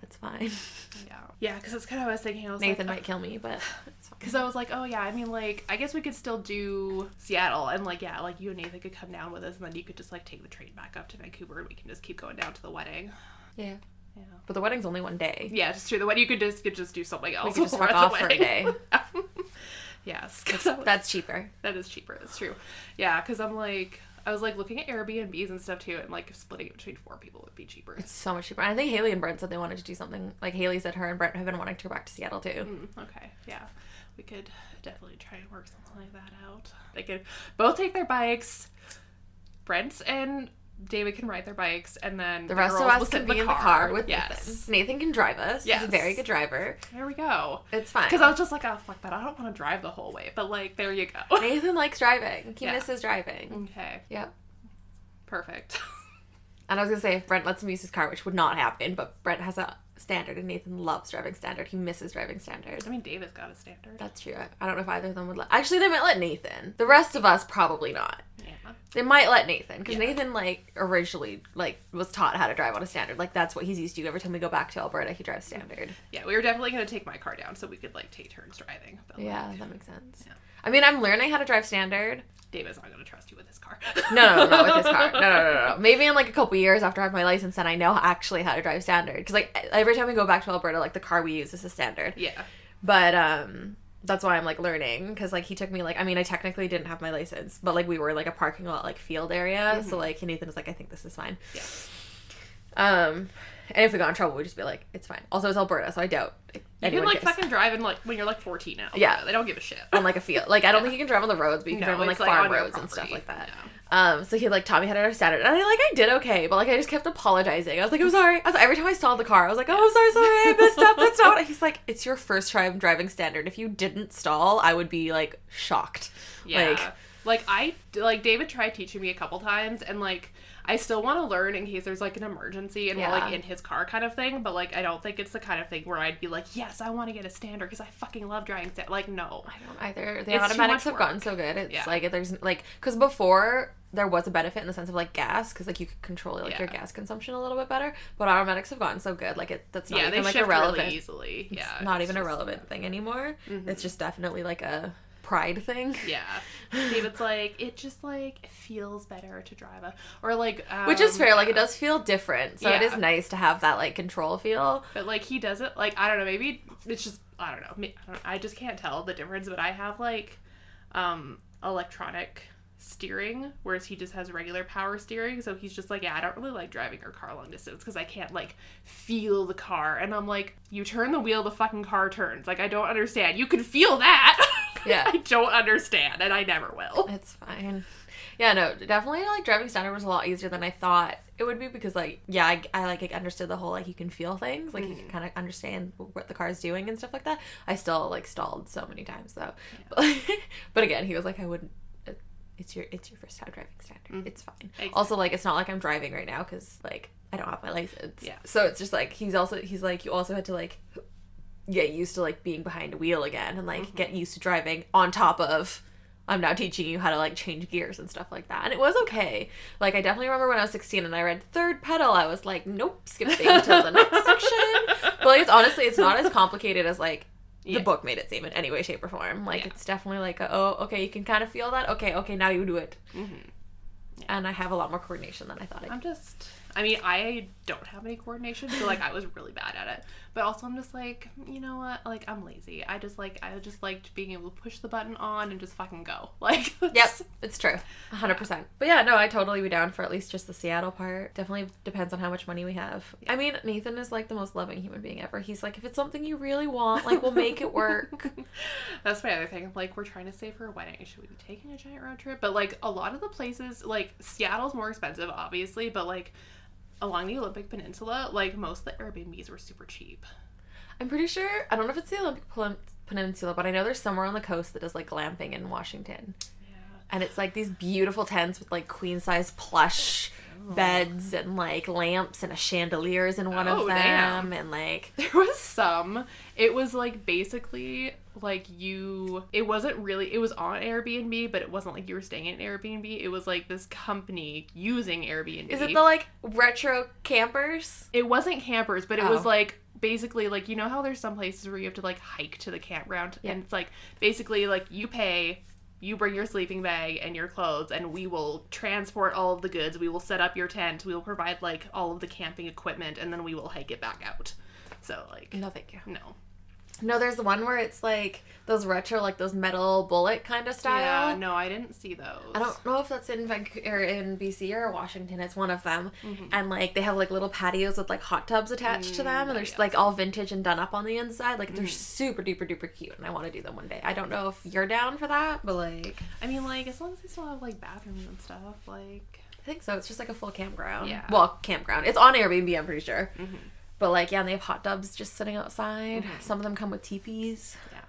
that's fine. Yeah. Yeah, because that's kind of what I was thinking. I was Nathan like, might kill me, but. Because I was like, oh yeah, I mean, like, I guess we could still do Seattle, and like, yeah, like you and Nathan could come down with us, and then you could just like take the train back up to Vancouver, and we can just keep going down to the wedding. Yeah. Yeah, But the wedding's only one day. yeah, just true. The wedding, you could just could just do something else. could just fuck off for a day. yes, was- That's cheaper. that is cheaper. That's true. Yeah, because I'm like, I was like looking at Airbnbs and stuff too, and like splitting it between four people would be cheaper. It's so much cheaper. I think Haley and Brent said they wanted to do something. Like Haley said her and Brent have been wanting to go back to Seattle too. Mm, okay, yeah, we could definitely try and work something like that out. They could both take their bikes. Brent and David can ride their bikes, and then The rest of us can be in the car with yes. Nathan. Nathan can drive us. He's a very good driver. There we go. It's fine. Because I was just like, oh fuck that, I don't want to drive the whole way, but like, there you go. Nathan likes driving. He Yeah. misses driving. okay, Yep. perfect. And I was gonna say if Brent lets him use his car, which would not happen, but Brent has a standard and Nathan loves driving standard. He misses driving standard. I mean, David's got a standard. That's true. I- I don't know if either of them would let. Actually, they might let Nathan. The rest of us probably not. Yeah. They might let Nathan because Yeah. Nathan like originally like was taught how to drive on a standard. Like that's what he's used to. Every time we go back to Alberta, he drives standard. Yeah, we were definitely gonna take my car down so we could like take turns driving. But, Yeah, like, that makes sense. Yeah. I mean, I'm learning how to drive standard. David's not gonna trust you with his car. No, no, no, with his car. No, no, no, no. Maybe in like a couple years after I have my license and I know actually how to drive standard. Because like every time we go back to Alberta, like the car we use is a standard. Yeah. But um, that's why I'm like learning because like he took me like I mean I technically didn't have my license, but like we were like a parking lot like field area, so like Nathan was like I think this is fine. Yeah. Um, And if we got in trouble, we'd just be like, it's fine. Also, it's Alberta, so I doubt You can like cares. fucking drive in like when you're like 14 now. Yeah. they don't give a shit. on like a field. Like I don't think you can drive on the roads, but you can No, drive on like like, farm on roads and stuff like that. Yeah. Um, so he like taught me how to understand it, and I like I did okay, but like I just kept apologizing. I was like, I'm sorry. I was, every time I stalled the car, I was like, oh, I'm sorry, sorry, I messed up, that's not. He's like, it's your first time driving standard. If you didn't stall, I would be like shocked. Yeah. Like, Like, I like David tried teaching me a couple times and like I still want to learn in case there's like an emergency and we're like in his car kind of thing, but like I don't think it's the kind of thing where I'd be like, "Yes, I want to get a standard because I fucking love driving sta-" Like, no. I don't either. The It's automatics have gotten so good. It's Yeah. like there's like because before there was a benefit in the sense of like gas because like you could control like your gas consumption a little bit better. But automatics have gotten so good. Like it that's not yeah, they even like irrelevant. really easily. It's yeah. not it's even a relevant thing anymore. Mhm. It's just definitely like a pride thing. Yeah. David's like, it just like feels better to drive a or like um, Which is fair, like it does feel different. So it is nice to have that like control feel. But like he doesn't like I don't know, maybe it's just I don't know. I, don't, I just can't tell the difference. But I have like um electronic steering, whereas he just has regular power steering. So he's just like, yeah, I don't really like driving your car long distance because I can't like feel the car. And I'm like, you turn the wheel, the fucking car turns. Like I don't understand. You can feel that. Yeah. I don't understand, and I never will. It's fine. Yeah, no, definitely like driving standard was a lot easier than I thought it would be because like yeah, I, I like understood the whole like you can feel things, like you Mm-hmm. can kind of understand what the car is doing and stuff like that. I still like stalled so many times though. But, but again, he was like I wouldn't it's your it's your first time driving standard. It's fine. Exactly. Also like it's not like I'm driving right now cuz like I don't have my license. Yeah. So it's just like he's also he's like you also had to like get used to like being behind a wheel again and like get used to driving on top of I'm now teaching you how to like change gears and stuff like that. And it was okay. Like I definitely remember when I was 16 and I read third pedal, I was like, nope, skipping to the next section. But like it's honestly it's not as complicated as like the Yeah. book made it seem in any way, shape, or form. Like Yeah. it's definitely like a, oh, okay, you can kind of feel that. Okay, okay, now you do it. Mhm. And I have a lot more coordination than I thought I I'm just I mean, I don't have any coordination, so like I was really bad at it. But also I'm just like, you know what? Like I'm lazy. I just like I just liked being able to push the button on and just fucking go. Like Yep, it's true. 100%. But yeah, no, I totally be down for at least just the Seattle part. Definitely depends on how much money we have. I mean, Nathan is like the most loving human being ever. He's like, if it's something you really want, like, we'll make it work. That's my other thing. Like, we're trying to save for a wedding. Should we be taking a giant road trip? But like, a lot of the places, like Seattle's more expensive, obviously, but like along the Olympic Peninsula, like most of the Airbnbs were super cheap. I'm pretty sure, I don't know if it's the Olympic Peninsula, but I know there's somewhere on the coast that does like glamping in Washington. Yeah. And it's like these beautiful tents with like queen size plush beds and like lamps and a chandeliers in one Oh, of them. damn. And like, There was some. It was like basically like you. It wasn't really. It was on Airbnb, but it wasn't like you were staying in Airbnb. It was like this company using Airbnb. is it the like retro campers? It wasn't campers, but it was Oh. like basically like you know how there's some places where you have to like hike to the campground, and it's like basically like you pay. You bring your sleeping bag and your clothes, and we will transport all of the goods. We will set up your tent. We will provide like all of the camping equipment, and then we will hike it back out. So like, No, thank you. no. No, there's the one where it's like those retro, like those metal bullet kind of style. Yeah, no, I didn't see those. I don't know if that's in Vancouver, in BC or Washington. It's one of them, mm-hmm. and like they have like little patios with like hot tubs attached to them, and they're mm, yeah. like all vintage and done up on the inside. Like they're mm. super duper duper cute, and I want to do them one day. I don't know if you're down for that, but like I mean, like as long as they still have like bathrooms and stuff, like I think so. It's just like a full campground. Yeah. Well, campground. It's on Airbnb. I'm pretty sure. Mm-hmm. But like, yeah, and they have hot tubs just sitting outside. Mm-hmm. Some of them come with teepees. yeah.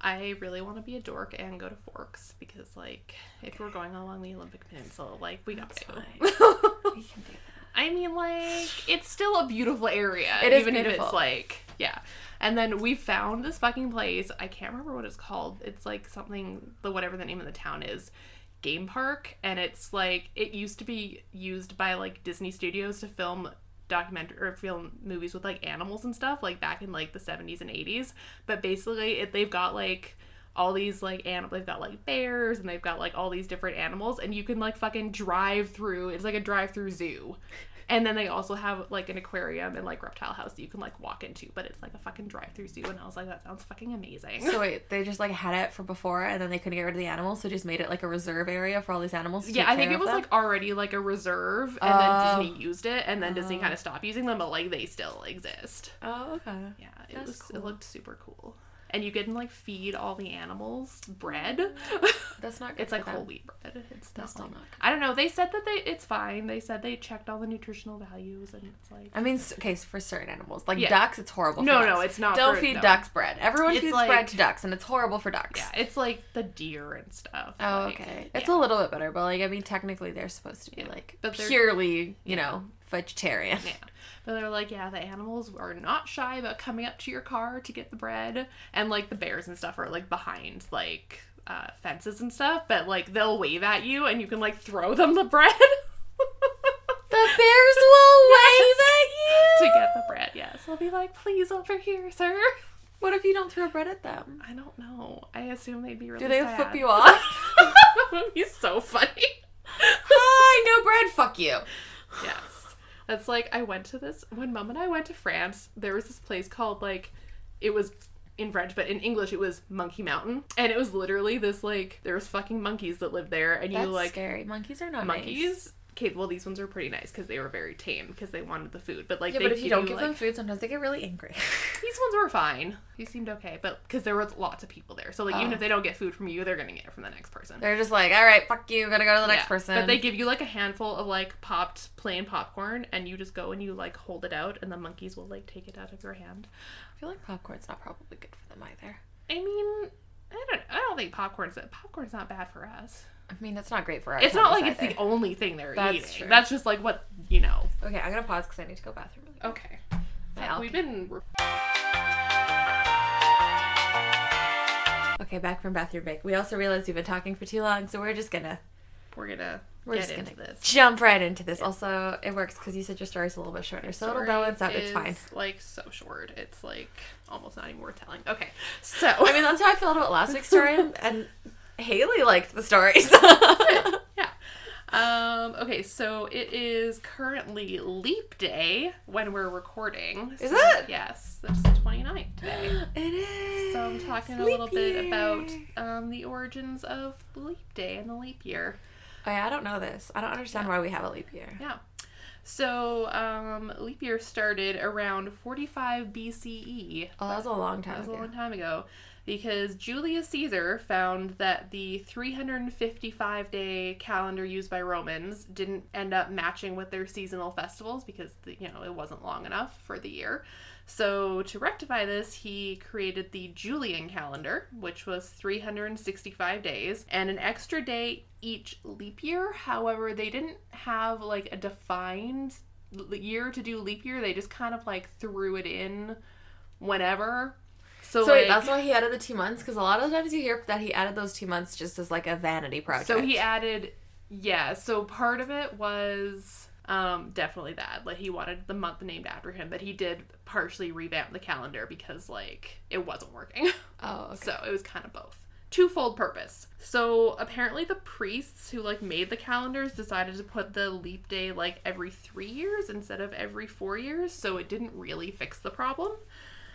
I really want to be a dork and go to Forks because like if we're going along the Olympic Peninsula, like we got to. we can do that. I mean, like it's still a beautiful area. It is even if it's like yeah. And then we found this fucking place. I can't remember what it's called. It's like something the whatever the name of the town is. Game park and it's like it used to be used by like Disney Studios to film documentary or film movies with like animals and stuff like back in like the 70s and 80s but basically it, they've got like all these like animals they've got like bears and they've got like all these different animals and you can like fucking drive through it's like a drive through zoo And then they also have like an aquarium and like reptile house that you can like walk into, but it's like a fucking drive-through zoo. And I was like, that sounds fucking amazing. So wait, they just like had it for before, and then they couldn't get rid of the animals, so just made it like a reserve area for all these animals. To yeah, I think it was them? like already like a reserve, and Oh. then Disney used it, and then Disney oh. kind of stopped using them, but like they still exist. Oh, okay. Yeah, it That's was. cool. It looked super cool, and you can like feed all the animals bread. That's not. Good it's like whole wheat bread. It's That's not still like, not good. I don't know. They said that they it's fine. They said they checked all the nutritional values, and it's like I mean, okay, so for certain animals, like Yeah. ducks, it's horrible. No, no, it's not Don't for- feed no. ducks bread. Everyone It's feeds like- bread to ducks, and it's horrible for ducks. yeah, it's like the deer and stuff. Oh, like, okay. It's yeah. a little bit better, but like I mean, technically they're supposed to be Yeah. like But purely, you know, vegetarian. Yeah. But they're like, yeah, the animals are not shy about coming up to your car to get the bread. And like the bears and stuff are like behind like uh, fences and stuff. But like they'll wave at you and you can like throw them the bread The bears will wave at you to get the bread. Yes. They'll be like, please over here, sir. What if you don't throw bread at them? I don't know. I assume they'd be really Do they sad. flip you off? that would be so funny. Hi, no bread. Fuck you. Yes. That's like I went to this when mom and I went to France, there was this place called like it was in French, but in English it was Monkey Mountain. And it was literally this like there was fucking monkeys that lived there and you That's like scary. Monkeys are not monkeys. Nice. Okay, well these ones are pretty nice because they were very tame because they wanted the food. But like Yeah, they but if you don't give like, them food, sometimes they get really angry. these ones were fine. These seemed okay, but because there was lots of people there, so like even Oh. if they don't get food from you, they're gonna get it from the next person. They're just like, all right, fuck you. Gotta go to the next Yeah, person. But they give you like a handful of like popped plain popcorn, and you just go and you like hold it out, and the monkeys will like take it out of your hand. I feel like popcorn's not probably good for them either. I mean, I don't, I don't think popcorn's popcorn's not bad for us. I mean, that's not great for our It's not like it's the only thing they're That's eating. true. That's just like what you know. Okay, I'm gonna pause because I need to go bathroom. Really. Okay, alk- we've been. Okay, back from bathroom break. We also realized we've been talking for too long, so we're just gonna We're gonna we're just gonna this. jump right into this. Also, it works because you said your story's a little bit shorter, so it'll balance out. It's fine. Like so short, it's like almost not even worth telling. Okay, so I mean, that's how I felt about last week's story, and Haley liked the stories. yeah. Um, okay, so it is currently leap day when we're recording. Is So- it? Yes, it's the 29th today. it is. So I'm talking a Leap little bit about um, the origins of the leap day and the leap year. Oh yeah, I don't know this. I don't understand why we have a leap year. Yeah. So um, leap year started around 45 BCE. Oh, that was a long time That was a long time ago because Julius Caesar found that the 355 day calendar used by Romans didn't end up matching with their seasonal festivals because the, you know it wasn't long enough for the year. So to rectify this, he created the Julian calendar, which was 365 days and an extra day each leap year. However, they didn't have like a defined year to do leap year. They just kind of like threw it in whenever. So, So wait, that's why he added the two months? Because a lot of times you hear that he added those two months just as like a vanity project. so he added, yeah. So part of it was um, definitely that, like he wanted the month named after him, but he did partially revamp the calendar because like it wasn't working. Oh, okay. So it was kind of both. Twofold purpose. So apparently the priests who like made the calendars decided to put the leap day like every three years instead of every four years, so it didn't really fix the problem.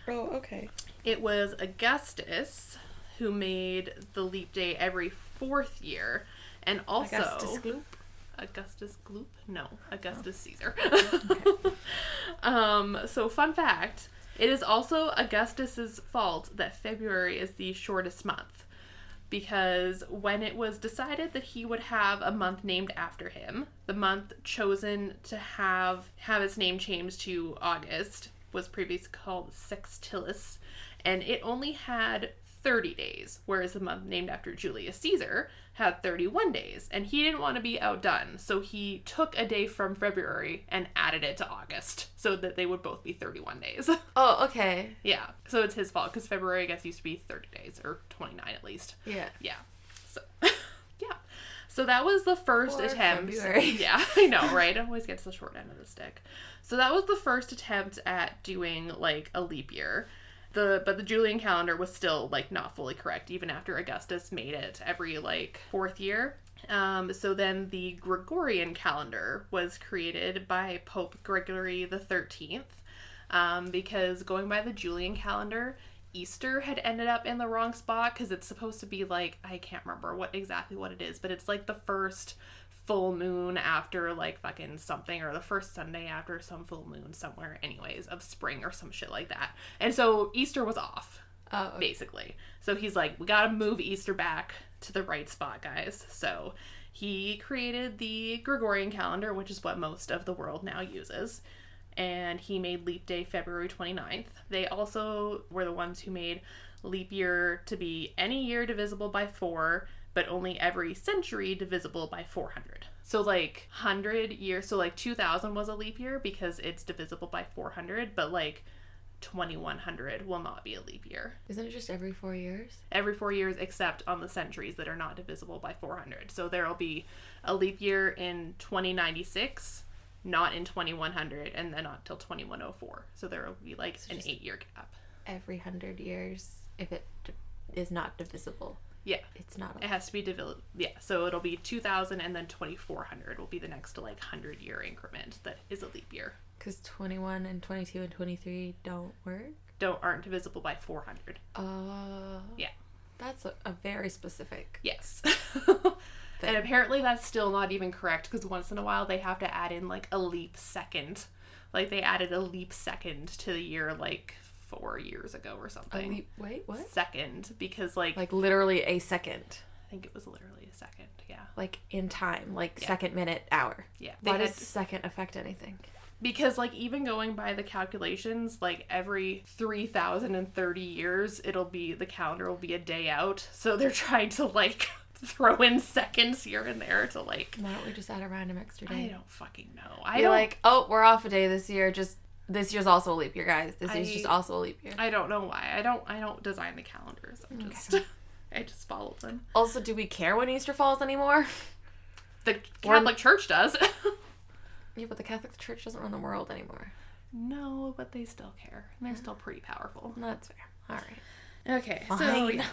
Oh, okay. It was Augustus who made the leap day every fourth year, and also Augustus Gloop. Augustus Gloop? No, Augustus Caesar. um, so fun fact, it is also Augustus's fault that February is the shortest month. Because when it was decided that he would have a month named after him, the month chosen to have have its name changed to August was previously called Sextilis, and it only had 30 days, whereas the month named after Julius Caesar had 31 days, and he didn't want to be outdone, so he took a day from February and added it to August so that they would both be 31 days. Oh, okay. yeah, so it's his fault because February, I guess, used to be 30 days or 29 at least. Yeah. Yeah. So. So that was the first attempt. February. Yeah, I know, right? It always gets the short end of the stick. So that was the first attempt at doing like a leap year. The but the Julian calendar was still like not fully correct even after Augustus made it every like fourth year. Um, so then the Gregorian calendar was created by Pope Gregory the Thirteenth, um, because going by the Julian calendar, Easter had ended up in the wrong spot because it's supposed to be like I can't remember what exactly what it is, but it's like the first full moon after like fucking something or the first Sunday after some full moon somewhere anyways of spring or some shit like that. And so Easter was off Oh, okay. basically. So he's like, we gotta move Easter back to the right spot, guys. So he created the Gregorian calendar, which is what most of the world now uses. And he made leap day February 29th. They also were the ones who made leap year to be any year divisible by four, but only every century divisible by 400. So, like, 100 years, so like 2000 was a leap year because it's divisible by 400, but like 2100 will not be a leap year Isn't it just every four years? every four years except on the centuries that are not divisible by 400. So there will be a leap year in 2096, not in 2100, and then not till 2104. So there will be like an eight year gap. Every hundred years, if it is not divisible, Yeah. it's not. It has to be divisible. Yeah. So it'll be 2000 and then 2400 will be the next like 100 year increment that is a leap year. Because 21 and 22 and 23 don't work. Don't aren't divisible by 400. Oh. Yeah. That's a, a very specific. Yes. and apparently that's still not even correct because once in a while they have to add in like a leap second. Like they added a leap second to the year like four years ago or A something. leap, wait, what? Second because like, Like literally a second. I think it was literally a second. Yeah. Like in time. Like Yeah. second, minute, hour. Yeah. Why does second affect anything? because like even going by the calculations like every 3030 years it'll be the calendar will be a day out so they're trying to like throw in seconds here and there to like Why don't we just add a random extra day? i don't fucking know i Be don't like, oh, we're off a day this year. Just this year's also a leap year, guys. This is I- just also a leap year. i don't know why i don't i don't design the calendars i'm just i just follow them Also, do we care when Easter falls anymore? the catholic church does yeah, but the Catholic Church doesn't run the world anymore. no but they still care and they're still pretty powerful That's fair. All right. Okay, so yeah.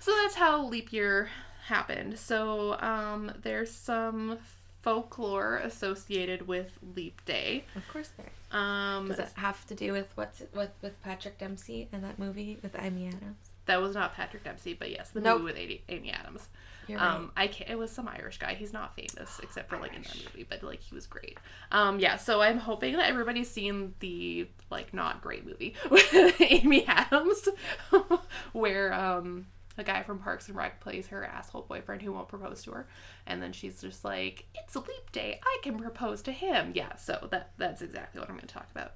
So that's how leap year happened. So um there's some folklore associated with leap day. Of course there is. Um Does it have to do with what's it, with with Patrick Dempsey and that movie with Amy Adams? that was not Patrick Dempsey, but yes, the Nope. movie with Amy, Adams. You're Um, I can't, it was some Irish guy. He's not famous except for like in that movie, but like he was great. Um, yeah. So I'm hoping that everybody's seen the like not great movie with Amy Adams, where um a guy from Parks and Rec plays her asshole boyfriend who won't propose to her, and then she's just like, "It's a leap day. I can propose to him." Yeah. So that that's exactly what I'm going to talk about.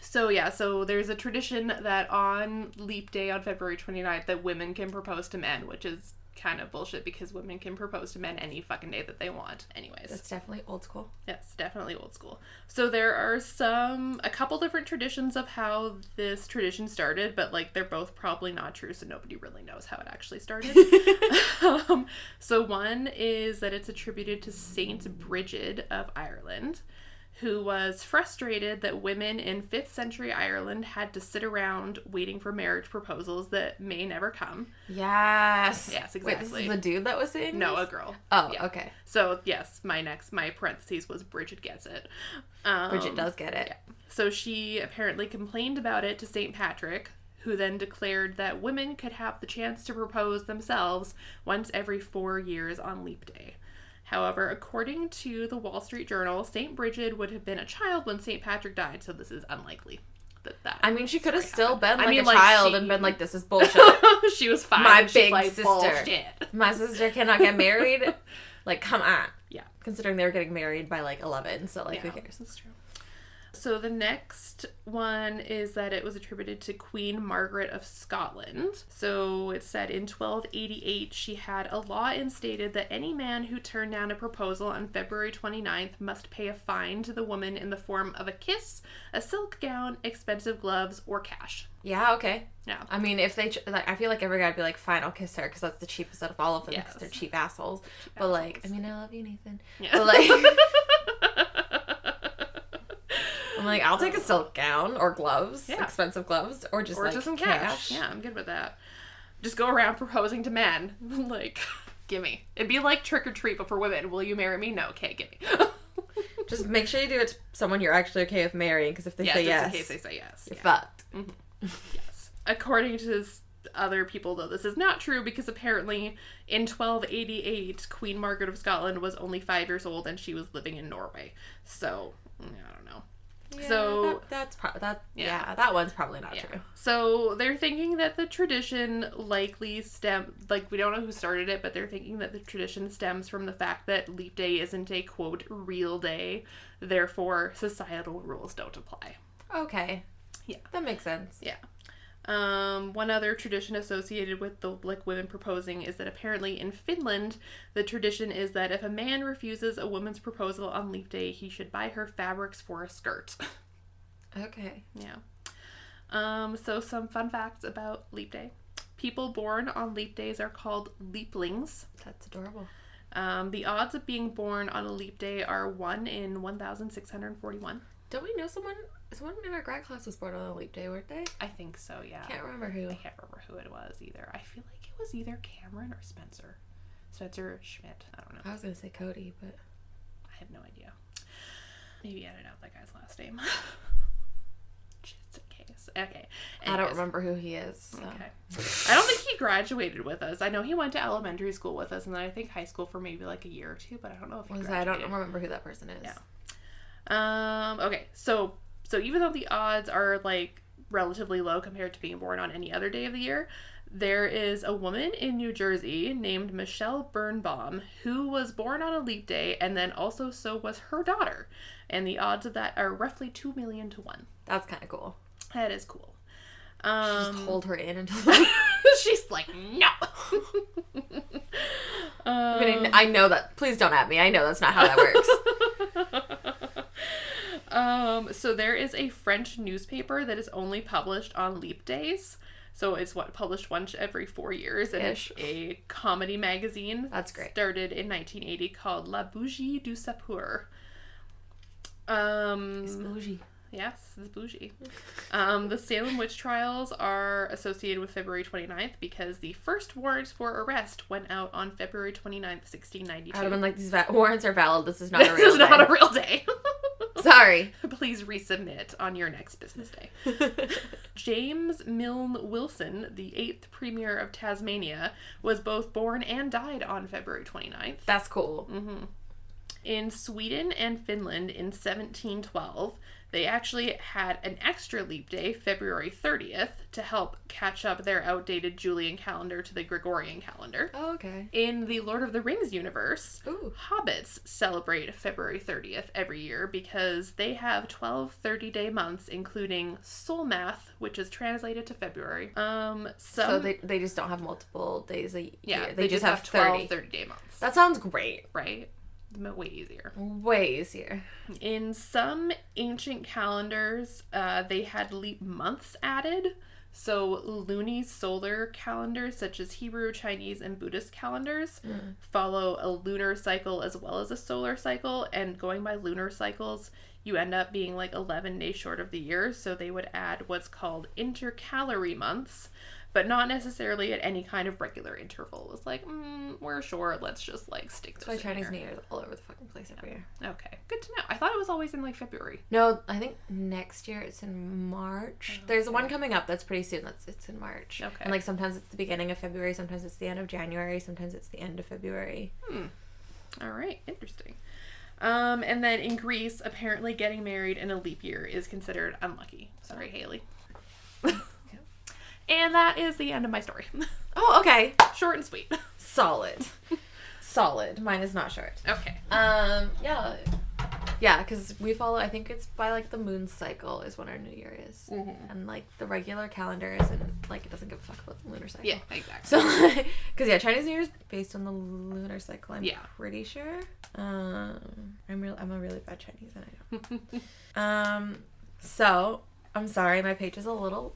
So yeah, so there's a tradition that on leap day on February 29th that women can propose to men, which is kind of bullshit because women can propose to men any fucking day that they want. Anyways. That's definitely old school. Yes, definitely old school. So there are some a couple different traditions of how this tradition started, but like they're both probably not true, so nobody really knows how it actually started. um, so one is that it's attributed to Saint Brigid of Ireland, who was frustrated that women in 5th century Ireland had to sit around waiting for marriage proposals that may never come. Yes. Yes, exactly. Wait, this is the dude that was saying No, a girl. Oh, yeah. okay. So yes, my next my parentheses was Bridget gets it. Um, Bridget does get it. So she apparently complained about it to St. Patrick, who then declared that women could have the chance to propose themselves once every four years on Leap Day. However, according to the Wall Street Journal, St. Bridget would have been a child when St. Patrick died, so this is unlikely. That that. I mean, she could have still been like I mean, a like, child she- and been like, "This is bullshit." she was five. My big like, sister. "Bullshit." My sister cannot get married. like, come on. Yeah. Considering they were getting married by like eleven, so like, Yeah, who cares? That's true. So the next one is that it was attributed to Queen Margaret of Scotland. So it said in 1288 she had a law instated that any man who turned down a proposal on February 29th must pay a fine to the woman in the form of a kiss, a silk gown, expensive gloves, or cash. Yeah. Okay. Yeah. I mean, if they, like, I feel like every guy would be like, "Fine, I'll kiss her," because that's the cheapest out of all of them, because Yes. they're cheap assholes. but like, I mean, I love you, Nathan. Yeah. But like, I'm like, I'll take a silk gown or gloves, Yeah. expensive gloves, or just or like just some cash. cash. Yeah, I'm good with that. Just go around proposing to men. like, gimme. It'd be like trick or treat, but for women. Will you marry me? No. Okay, gimme. Just make sure you do it to someone you're actually okay with marrying, because if they yeah, say yes, in case they say yes. you're Yeah. fucked. Mm-hmm. Yes. According to s- other people, though, this is not true because apparently in 1288, Queen Margaret of Scotland was only five years old and she was living in Norway. So, mm, I don't know. Yeah, So- that, that's probably that. Yeah. Yeah. that one's probably not Yeah. true. So they're thinking that the tradition likely stem like we don't know who started it, but they're thinking that the tradition stems from the fact that leap day isn't a quote real day, therefore societal rules don't apply. Okay. Yeah. that makes sense. Yeah. Um, one other tradition associated with the like women proposing is that apparently in Finland, the tradition is that if a man refuses a woman's proposal on leap day, he should buy her fabrics for a skirt. Okay. yeah. Um, so some fun facts about leap day. People born on leap days are called leaplings. That's adorable. Um, the odds of being born on a leap day are 1 in 1,641. Don't we know someone? Someone in our grad class was born on a leap day, weren't they? I think so, yeah. Can't remember who. I can't remember who it was either. I feel like it was either Cameron or Spencer. Spencer Schmidt. I don't know. I was gonna say Cody, but I have no idea. Maybe edit out that guy's last name. Just in case. Okay. I don't remember who he is. So. Okay. I don't think he graduated with us. I know he went to elementary school with us and then I think high school for maybe like a year or two, but I don't know if he Was I don't remember who that person is. Yeah. Um. Okay. So so even though the odds are like relatively low compared to being born on any other day of the year, there is a woman in New Jersey named Michelle Birnbaum who was born on a leap day, and then also so was her daughter, and the odds of that are roughly two million to one. That's kind of cool. That is cool. Just Um, hold her in until. she's like no. I mean, I know that. Please don't at me. I know that's not how that works. um, so there is a French newspaper that is only published on leap days. So it's what published once every four years, and Ish. it's a comedy magazine. That's great. Started in 1980, called La Bougie du Sapeur. Um, bougie. Yes, it's bougie. Um, the Salem witch trials are associated with February 29th because the first warrants for arrest went out on February 29th, 1692. I would have been like, these va- warrants are valid. This is not a this real is not a real day. Sorry. Please resubmit on your next business day. James Milne Wilson, the eighth Premier of Tasmania, was both born and died on February 29th. That's cool. Mm. In Sweden and Finland in 1712, they actually had an extra leap day, February 30th, to help catch up their outdated Julian calendar to the Gregorian calendar. Oh, okay. In the Lord of the Rings universe, Ooh. hobbits celebrate February 30th every year because they have 12 30 day months, including Solmath, which is translated to February. Um, some, So they, they just don't have multiple days a year. yeah, they, just, have 30. 12 30 day months, That sounds great. right? Way easier. Way easier. In some ancient calendars, uh, they had leap months added. So, lunisolar calendars, such as Hebrew, Chinese, and Buddhist calendars, follow a lunar cycle as well as a solar cycle. And going by lunar cycles, you end up being like 11 days short of the year. So, they would add what's called intercalary months, but not necessarily at any kind of regular interval. It's like, mm, we're short, let's just like stick this That's why Chinese. New Year all over the fucking place every year. Okay, good to know. I thought it was always in like February. No, I think next year it's in March. There's one coming up that's pretty soon. That's it's in March. Okay. And like sometimes it's the beginning of February, sometimes it's the end of January, sometimes it's the end of February. Hmm. All right, interesting. Um, and then in Greece, apparently getting married in a leap year is considered unlucky. Sorry, Haley. and that is the end of my story. Oh, okay. Short and sweet. Solid. Solid. Mine is not short. Okay. Um, yeah. Yeah, because we follow, I think it's by like the moon cycle is when our new year is. Mm-hmm. And like the regular calendar isn't, like, it doesn't give a fuck about the lunar cycle. Yeah, exactly. So, because yeah, Chinese New Year is based on the lunar cycle. I'm Yeah. pretty sure. Um, I'm real. I'm a really bad Chinese, and I know. um, so I'm sorry, my page is a little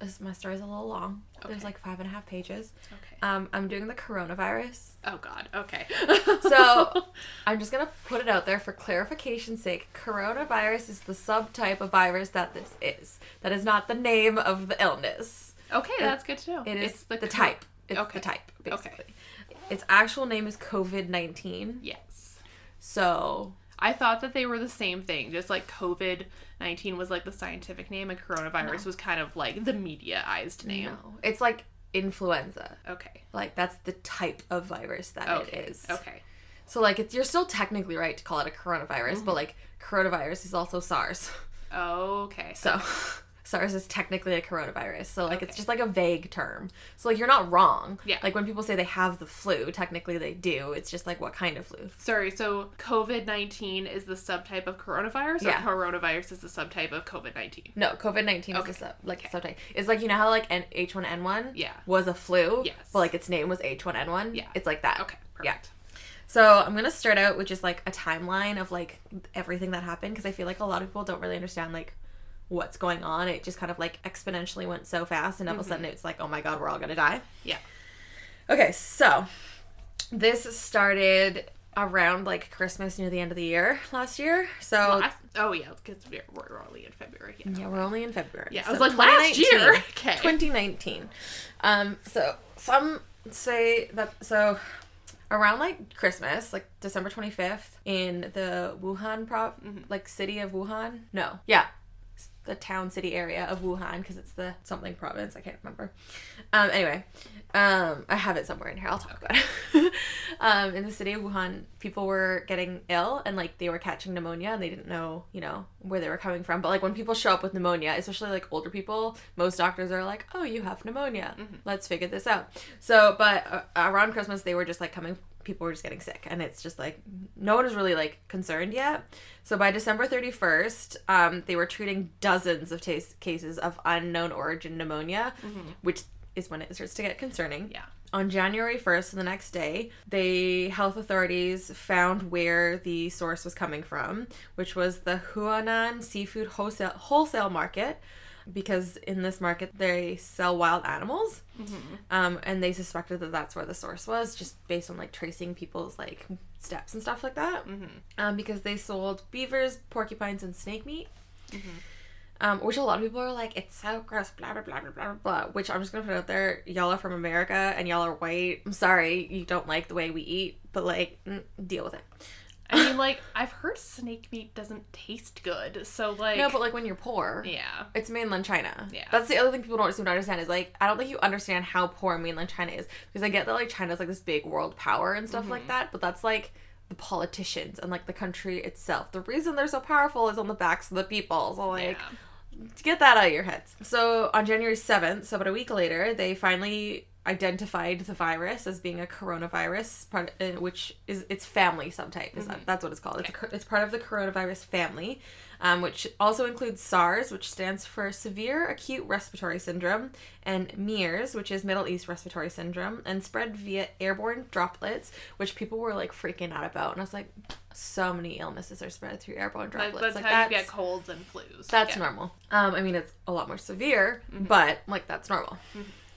this- my story's a little long. There's like five and a half pages. Okay. Um, I'm doing the coronavirus. Oh God. Okay. So I'm just gonna put it out there for clarification's sake. Coronavirus is the subtype of virus that this is. That is not the name of the illness. okay, that's good to know. It is It's the, co- type. It's Okay. the type, Okay. basically. Its actual name is COVID nineteen. Yes. So I thought that they were the same thing, just like COVID nineteen was like the scientific name, and coronavirus was kind of like the mediaized name. no, it's like influenza. Okay. Like that's the type of virus that Okay. it is. Okay. So like it's you're still technically right to call it a coronavirus, Mm-hmm. but like coronavirus is also SARS. Okay. So SARS is technically a coronavirus. So like it's just like a vague term. So like you're not wrong. Yeah. Like when people say they have the flu, technically they do. It's just like what kind of flu? Sorry, so COVID 19 is the subtype of coronavirus, Yeah. or coronavirus is the subtype of COVID 19? No, COVID nineteen Okay. is a sub, like Okay. subtype. It's like you know how like N- H1N1 Yeah. was a flu, Yes. but like its name was H1N1. Yeah. It's like that. Okay, Perfect. Yeah. So I'm gonna start out with just like a timeline of like everything that happened because I feel like a lot of people don't really understand like what's going on. It just kind of like exponentially went so fast, and all of a sudden it's like, oh my god, we're all gonna die. Yeah. Okay, so this started around like Christmas near the end of the year last year. So Last, oh, yeah, because we're, we're only in February. Yeah. yeah, we're only in February. Yeah, I was like, last year. Okay. 2019. Um, so some say that so around like Christmas, like December 25th, in the Wuhan prov, Mm-hmm. like city of Wuhan. No, yeah, the town city area of Wuhan because it's the something province. I can't remember. Um, anyway, um, I have it somewhere in here. I'll talk about it. um, in the city of Wuhan, people were getting ill and like they were catching pneumonia and they didn't know, you know, where they were coming from. But like when people show up with pneumonia, especially like older people, most doctors are like, "Oh, you have pneumonia. Let's figure this out." So, but uh, around Christmas, they were just like coming. People were just getting sick, and it's just like no one is really like concerned yet. So by December 31st, um, they were treating dozens of tas- cases of unknown origin pneumonia, which is when it starts to get concerning. Yeah. On January 1st, the next day, the health authorities found where the source was coming from, which was the Huanan Seafood Wholesale, wholesale Market, because in this market they sell wild animals. Um, and they suspected that that's where the source was, just based on like tracing people's like steps and stuff like that. Um, because they sold beavers, porcupines, and snake meat. Um, which a lot of people are like, it's so gross, blah blah blah blah blah blah. Which I'm just gonna put out there. Y'all are from America and y'all are white. I'm sorry you don't like the way we eat, but like, mm, deal with it. I mean, like, I've heard snake meat doesn't taste good. So, like, No, but like when you're poor, yeah. it's mainland China. Yeah. That's the other thing people don't seem to understand is like I don't think you understand how poor mainland China is because I get that like China's like this big world power and stuff Mm-hmm. like that, but that's like the politicians and like the country itself. The reason they're so powerful is on the backs of the people. So like Yeah. get that out of your heads. So on January 7th, so about a week later, they finally identified the virus as being a coronavirus, part, uh, which is its family subtype. Is that, that's what it's called. It's, a, it's part of the coronavirus family, um, which also includes SARS, which stands for Severe Acute Respiratory Syndrome, and MERS, which is Middle East Respiratory Syndrome, and spread via airborne droplets, which people were like freaking out about. And I was like, so many illnesses are spread through airborne droplets. that's like how that's you get colds and flus. that's yeah. normal. Um, I mean, it's a lot more severe, but like that's normal.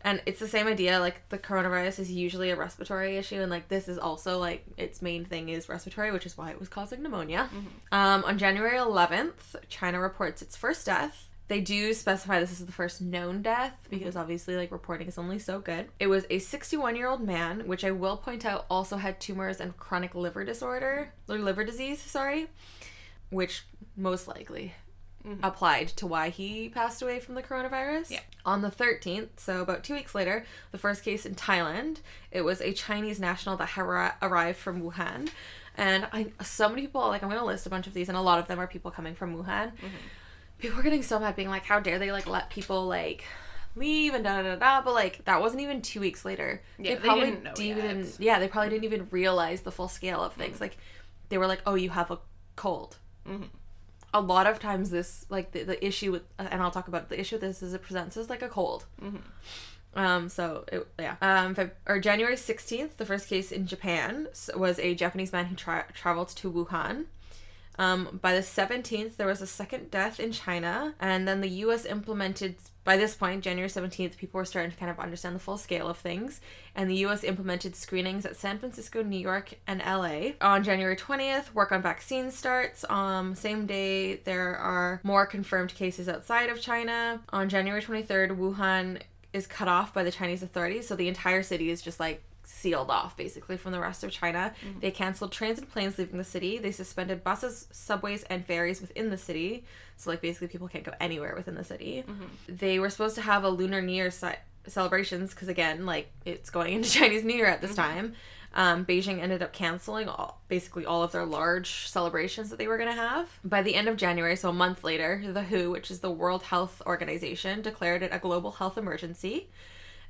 And it's the same idea. Like the coronavirus is usually a respiratory issue, and like this is also like its main thing is respiratory, which is why it was causing pneumonia. Um, on January 11th, China reports its first death. They do specify this is the first known death because obviously, like, reporting is only so good. It was a 61 year old man, which I will point out also had tumors and chronic liver disorder, or liver disease, sorry, which most likely Mm-hmm. applied to why he passed away from the coronavirus. Yeah. On the 13th, so about two weeks later, the first case in Thailand, it was a Chinese national that had arrived from Wuhan. And I, so many people, like, I'm going to list a bunch of these, and a lot of them are people coming from Wuhan. Mm-hmm. People are getting so mad, being like, how dare they, like, let people, like, leave and da da da da. But, like, that wasn't even two weeks later. Yeah, they didn't know even, yet. yeah, they probably didn't even realize the full scale of things. Mm-hmm. Like, they were like, oh, you have a cold a lot of times this like the, the issue with and i'll talk about it, the issue with this is it presents as like a cold. Um so it, yeah. Um Feb- or january 16th the first case in japan was a japanese man who tra- traveled to wuhan Um, by the 17th, there was a second death in China, and then the US implemented, by this point, January 17th, people were starting to kind of understand the full scale of things, and the US implemented screenings at San Francisco, New York, and LA. On January 20th, work on vaccines starts. Um, same day, there are more confirmed cases outside of China. On January 23rd, Wuhan is cut off by the Chinese authorities, so the entire city is just like sealed off basically from the rest of China. Mm-hmm. They canceled trains and planes leaving the city. They suspended buses, subways, and ferries within the city. So like basically people can't go anywhere within the city. Mm-hmm. They were supposed to have a Lunar New Year ce- celebrations because again, like it's going into Chinese New Year at this Mm-hmm. time. Um, Beijing ended up canceling all, basically all of their large celebrations that they were going to have. By the end of January, so a month later, the WHO, which is the World Health Organization, declared it a global health emergency.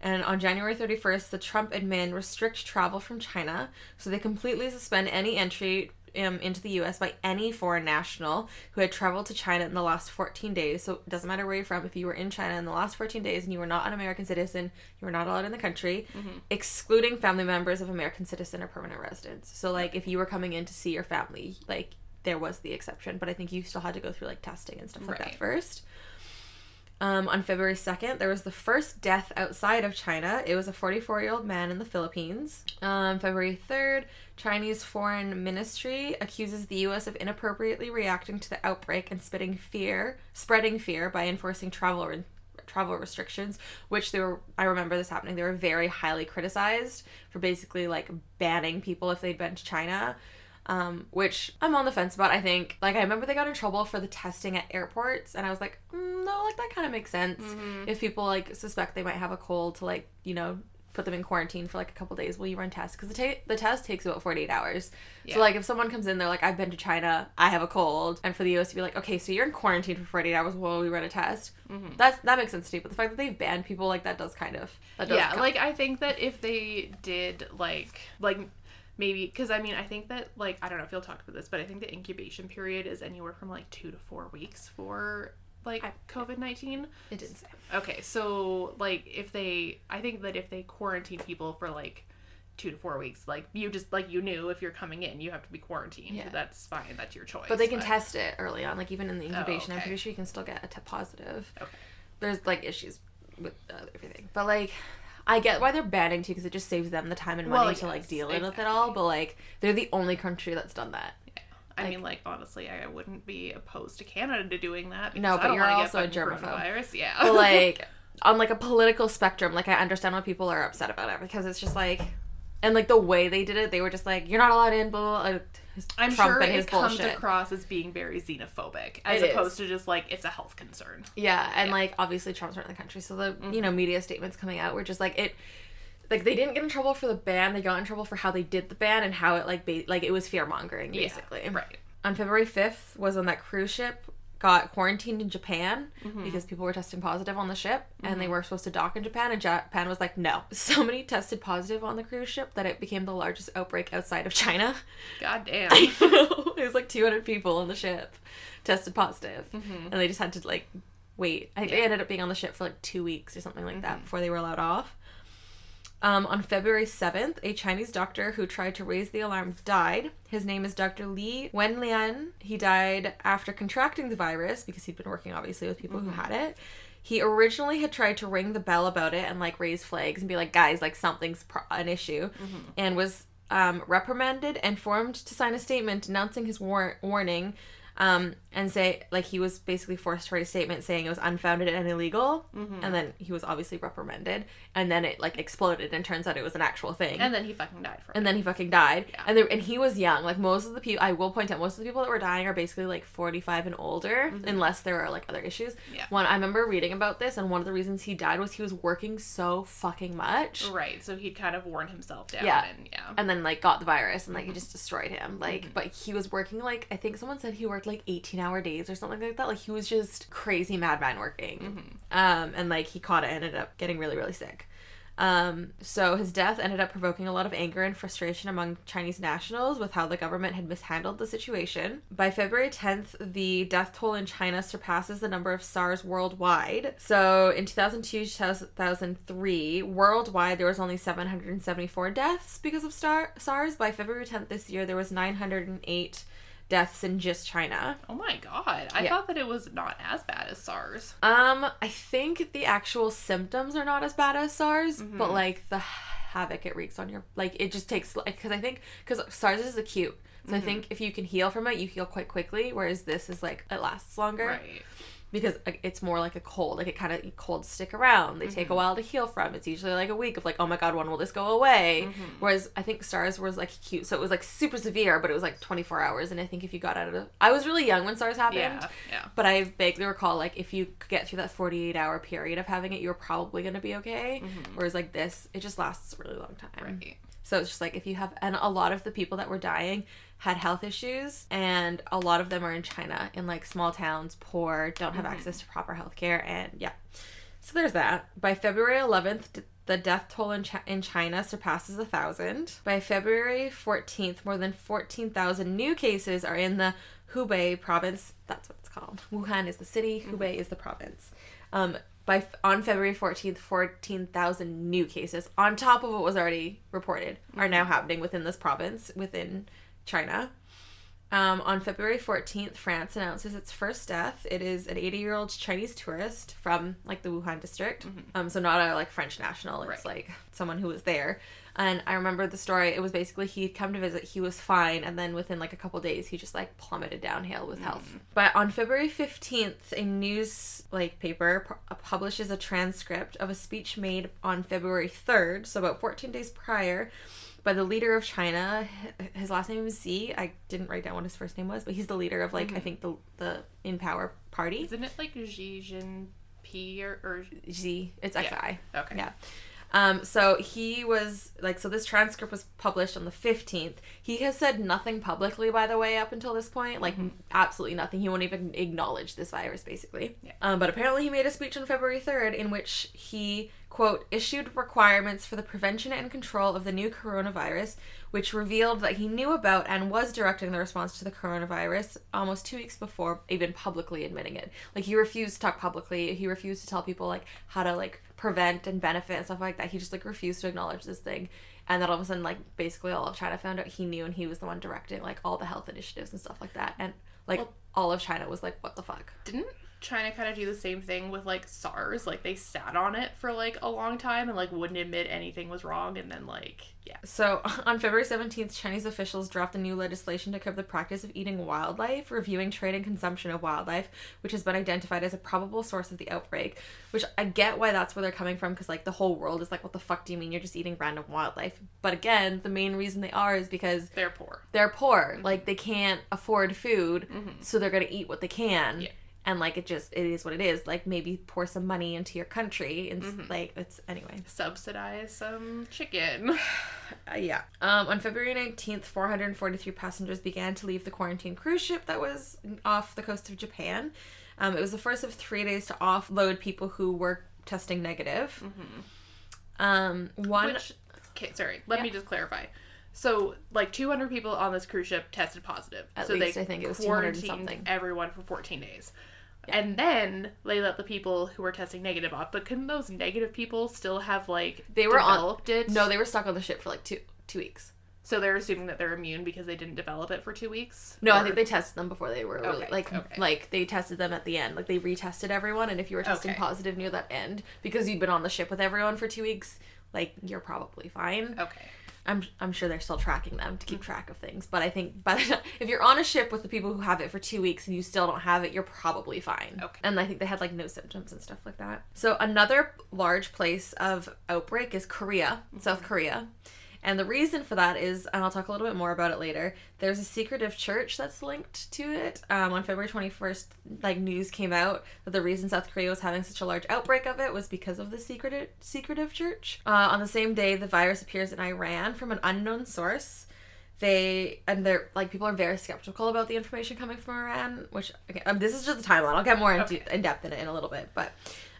And on January 31st, the Trump admin restrict travel from China, so they completely suspend any entry um, into the U.S. by any foreign national who had traveled to China in the last 14 days. So it doesn't matter where you're from. If you were in China in the last 14 days and you were not an American citizen, you were not allowed in the country, excluding family members of American citizen or permanent residents. So like if you were coming in to see your family, like there was the exception, but I think you still had to go through like testing and stuff like that first. Um, on February 2nd, there was the first death outside of China. It was a 44 year old man in the Philippines. Um, February 3rd, Chinese Foreign Ministry accuses the U.S. of inappropriately reacting to the outbreak and spreading fear, spreading fear by enforcing travel re- travel restrictions, which they were. I remember this happening. They were very highly criticized for basically like banning people if they'd been to China um, which I'm on the fence about. I think, like, I remember they got in trouble for the testing at airports, and I was like, mm, no, like that kind of makes sense. If people like suspect they might have a cold, to like, you know, put them in quarantine for like a couple days while you run tests, because the ta- the test takes about 48 hours. Yeah. So like, if someone comes in, they're like, I've been to China, I have a cold, and for the US to be like, okay, so you're in quarantine for 48 hours while we run a test, that's that makes sense to me. But the fact that they've banned people like that does kind of does yeah like i think that if they did like like maybe because i mean i think that like i don't know if you'll talk about this but i think the incubation period is anywhere from like two to four weeks for like covid-19 it didn't say. okay so like if they i think that if they quarantine people for like two to four weeks like you just like you knew if you're coming in you have to be quarantined Yeah. that's fine that's your choice But they can test it early on, like even in the incubation. I'm pretty sure you can still get a test positive. Okay. There's like issues with uh, everything, but like I get why they're banning too because it just saves them the time and money Well, to like deal with it all. But like they're the only country that's done that. I Like- mean, like honestly, I wouldn't be opposed to Canada to doing that. No, because but you're also a germaphobe. Yeah, But like on like a political spectrum, like I understand why people are upset about it because it's just like. And like the way they did it, they were just like, "You're not allowed in." Blah blah. blah. His- I'm Trump sure and his it comes across as being very xenophobic, as It is. opposed to just like it's a health concern. Yeah, and like obviously Trump's running the country, so the you know Mm-hmm. media statements coming out were just like it. Like they didn't get in trouble for the ban; they got in trouble for how they did the ban and how it like ba- like it was fear mongering basically. Yeah, right. On February fifth was when that cruise ship got quarantined in Japan Mm-hmm. because people were testing positive on the ship and they were supposed to dock in Japan and Japan was like no. So many tested positive on the cruise ship that it became the largest outbreak outside of China. God damn. I know. It was like 200 people on the ship tested positive. Mm-hmm. And they just had to like wait. I think they ended up being on the ship for like two weeks or something like Mm-hmm. that before they were allowed off. Um, on February 7th, a Chinese doctor who tried to raise the alarm died. His name is Dr. Li Wenliang. He died after contracting the virus because he'd been working obviously with people who had it. He originally had tried to ring the bell about it and like raise flags and be like, guys, like something's pro- an issue, and was um, reprimanded and formed to sign a statement denouncing his war- warning um, and say like he was basically forced to write a statement saying it was unfounded and illegal, and then he was obviously reprimanded, and then it like exploded and turns out it was an actual thing. and then he fucking died from and it. then he fucking died. Yeah. And there, and he was young. Like most of the people, I will point out, most of the people that were dying are basically like forty five and older, unless there are like other issues. Mm-hmm. Yeah. One, I remember reading about this, and one of the reasons he died was he was working so fucking much, Right, so he'd kind of worn himself down. Yeah. and yeah. and then like got the virus, and like it just destroyed him. Like, but he was working like I think someone said he worked like eighteen hour days or something like that. Like he was just crazy madman working. Um, and like he caught it, and ended up getting really really sick. Um, so his death ended up provoking a lot of anger and frustration among Chinese nationals with how the government had mishandled the situation. By February 10th, the death toll in China surpasses the number of SARS worldwide. So in 2002 2003, worldwide there was only 774 deaths because of star- SARS. By February 10th this year, there was 908 deaths in just China. Oh my god. I Yeah. thought that it was not as bad as SARS. Um, I think the actual symptoms are not as bad as SARS, but Mhm. like the havoc it wreaks on your like it just takes like because I think because SARS is acute, so I Mhm. think if you can heal from it, you heal quite quickly. Whereas this is like it lasts longer Right. Because it's more like a cold. Like it kind of colds stick around. They take a Mhm. while to heal from. It's usually like a week of like oh my god, when will this go away? Mhm. Whereas I think SARS was like cute, so it was like super severe, but it was like 24 hours. And I think if you got out of I was really young when SARS happened. Yeah. Yeah. But I vaguely recall like if you could get through that 48 hour period of having it, you were probably going to be okay. Mhm. Whereas like this, it just lasts a really long time. Right. So it's just like if you have, and a lot of the people that were dying had health issues, and a lot of them are in China, in like small towns, poor, don't have Mhm. access to proper health care, and yeah. So there's that. By February 11th, the death toll in, Chi- in China surpasses a thousand. By February 14th, more than 14,000 new cases are in the Hubei province. That's what it's called. Wuhan is the city, Hubei is the province. Um, by f- on February 14th, 14,000 new cases on top of what was already reported are now happening within this province within China. Um, on February 14th, France announces its first death. It is an 80 year old Chinese tourist from like the Wuhan district. Um, so not a like French national. It's Right. like someone who was there. And I remember the story. It was basically he'd come to visit. He was fine, and then within like a couple days, he just like plummeted downhill with health. But on February 15th, a news like paper pu- publishes a transcript of a speech made on February 3rd, so about 14 days prior, by the leader of China. His last name is Xi. I didn't write down what his first name was, but he's the leader of like I Mhm. think the the in power party. Isn't it like Xi Jinping or, or Xi. It's Yeah. XI. okay? Yeah. Um, so he was like, so this transcript was published on the 15th. He has said nothing publicly, by the way, up until this point. Like, Mhm. absolutely nothing. He won't even acknowledge this virus, basically. Yeah. Um, but apparently, he made a speech on February 3rd in which he, quote, issued requirements for the prevention and control of the new coronavirus, which revealed that he knew about and was directing the response to the coronavirus almost two weeks before even publicly admitting it. Like, he refused to talk publicly. He refused to tell people, like, how to, like, prevent and benefit and stuff like that. He just, like, refused to acknowledge this thing. And then all of a sudden, like, basically all of China found out he knew and he was the one directing, like, all the health initiatives and stuff like that. And, like, Well- all of China was like, what the fuck? Didn't China kind of do the same thing with like SARS? Like they sat on it for like a long time and like wouldn't admit anything was wrong, and then like yeah. So, on February 17th, Chinese officials dropped a new legislation to curb the practice of eating wildlife, reviewing trade and consumption of wildlife, which has been identified as a probable source of the outbreak. Which I get why that's where they're coming from, because, like, the whole world is like, what the fuck do you mean you're just eating random wildlife? But again, the main reason they are is because They're poor. they're poor. Like, they can't afford food, Mhm. so they're gonna eat what they can. Yeah. And, like, it just, it is what it is. Like, maybe pour some money into your country. And, Mhm. like, it's, anyway. Subsidize some chicken. Uh, yeah. Um, on February 19th, 443 passengers began to leave the quarantine cruise ship that was off the coast of Japan. Um, it was the first of three days to offload people who were testing negative. Um, one. Mm-hmm. Which, okay, sorry. Let Yeah. me just clarify. So, like 200 people on this cruise ship tested positive. At so least they I think it was 200 quarantined something. everyone for 14 days. And then they let the people who were testing negative off. But couldn't those negative people still have like They were on- developed it? no, they were stuck on the ship for like two two weeks. So they're assuming that they're immune because they didn't develop it for two weeks. No, I think they tested them before they were really, Okay, like okay. like they tested them at the end. Like they retested everyone, and if you were testing Okay. positive near that end because you've been on the ship with everyone for two weeks, like you're probably fine. Okay. I'm I'm sure they're still tracking them to keep Mm. track of things, but I think by the time, if you're on a ship with the people who have it for two weeks and you still don't have it, you're probably fine. Okay. And I think they had like no symptoms and stuff like that. So another large place of outbreak is Korea, South Korea. And the reason for that is, and I'll talk a little bit more about it later. There's a secretive church that's linked to it. Um, on February 21st, like news came out that the reason South Korea was having such a large outbreak of it was because of the secretive secretive church. Uh, on the same day, the virus appears in Iran from an unknown source. They and they're like people are very skeptical about the information coming from Iran, which okay, um, this is just the timeline. I'll get more Okay. in depth in it in a little bit, but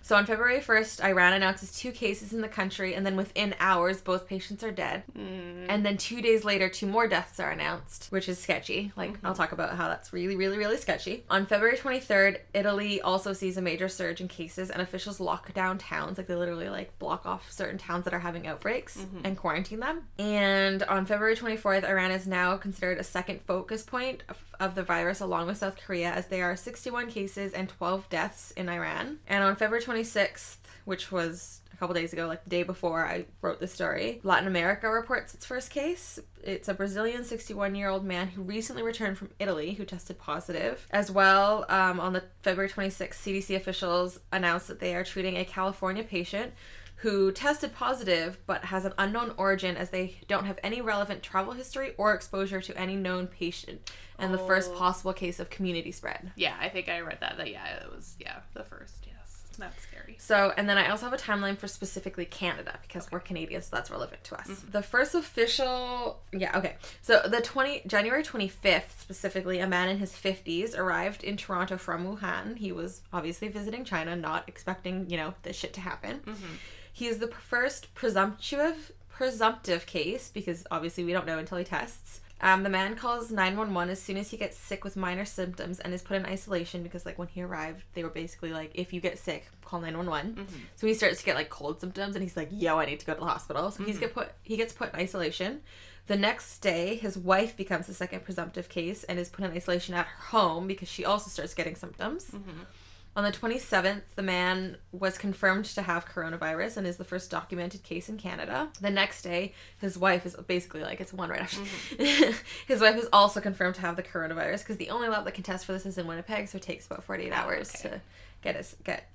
So on February 1st, Iran announces two cases in the country, and then within hours, both patients are dead. Mm. And then two days later, two more deaths are announced, which is sketchy. Like, Mm-hmm. I'll talk about how that's really, really, really sketchy. On February 23rd, Italy also sees a major surge in cases, and officials lock down towns. Like, they literally, like, block off certain towns that are having outbreaks Mm-hmm. and quarantine them. And on February 24th, Iran is now considered a second focus point of, of the virus, along with South Korea, as there are 61 cases and 12 deaths in Iran. And on February 26th, which was a couple days ago, like the day before I wrote this story, Latin America reports its first case. It's a Brazilian 61 year old man who recently returned from Italy who tested positive. As well, um, on the February 26th, CDC officials announced that they are treating a California patient who tested positive but has an unknown origin as they don't have any relevant travel history or exposure to any known patient and the first Oh. possible case of community spread. Yeah, I think I read that. That yeah, it was yeah the first. Yes, that's scary. So, and then I also have a timeline for specifically Canada because we're Canadians, so that's relevant to us. Mm-hmm. The first official, yeah, okay. So the twenty January twenty fifth, specifically, a man in his fifties arrived in Toronto from Wuhan. He was obviously visiting China, not expecting you know this shit to happen. Mm-hmm. He is the first presumptive presumptive case because obviously we don't know until he tests. Um, the man calls 911 as soon as he gets sick with minor symptoms and is put in isolation because, like, when he arrived, they were basically like, if you get sick, call 911. Mm-hmm. So he starts to get like cold symptoms and he's like, yo, I need to go to the hospital. So he's mm-hmm. get put he gets put in isolation. The next day, his wife becomes the second presumptive case and is put in isolation at her home because she also starts getting symptoms. Mm-hmm. On the 27th, the man was confirmed to have coronavirus and is the first documented case in Canada. The next day, his wife is basically like it's one right after. his wife is also confirmed to have the coronavirus because the only lab that can test for this is in Winnipeg, so it takes about 48 hours okay. to get us get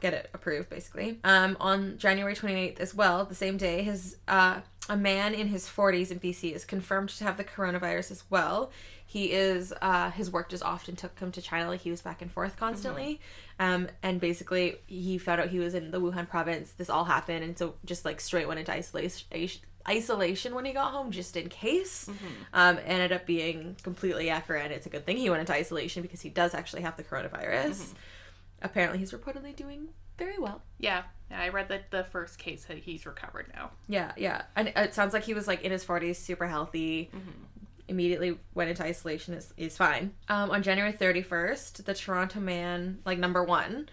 get it approved basically. Um, on January 28th as well, the same day, his uh, a man in his 40s in BC is confirmed to have the coronavirus as well. He is uh, his work just often took him to China, like he was back and forth constantly. Um, and basically, he found out he was in the Wuhan province. This all happened, and so just like straight went into isolation. Isolation when he got home, just in case. Um, ended up being completely accurate. And it's a good thing he went into isolation because he does actually have the coronavirus. Apparently, he's reportedly doing very well. Yeah, yeah. I read that the first case that he's recovered now. Yeah, yeah. And it sounds like he was like in his 40s, super healthy. Immediately went into isolation, is, is fine. Um, on January 31st, the Toronto man, like number one,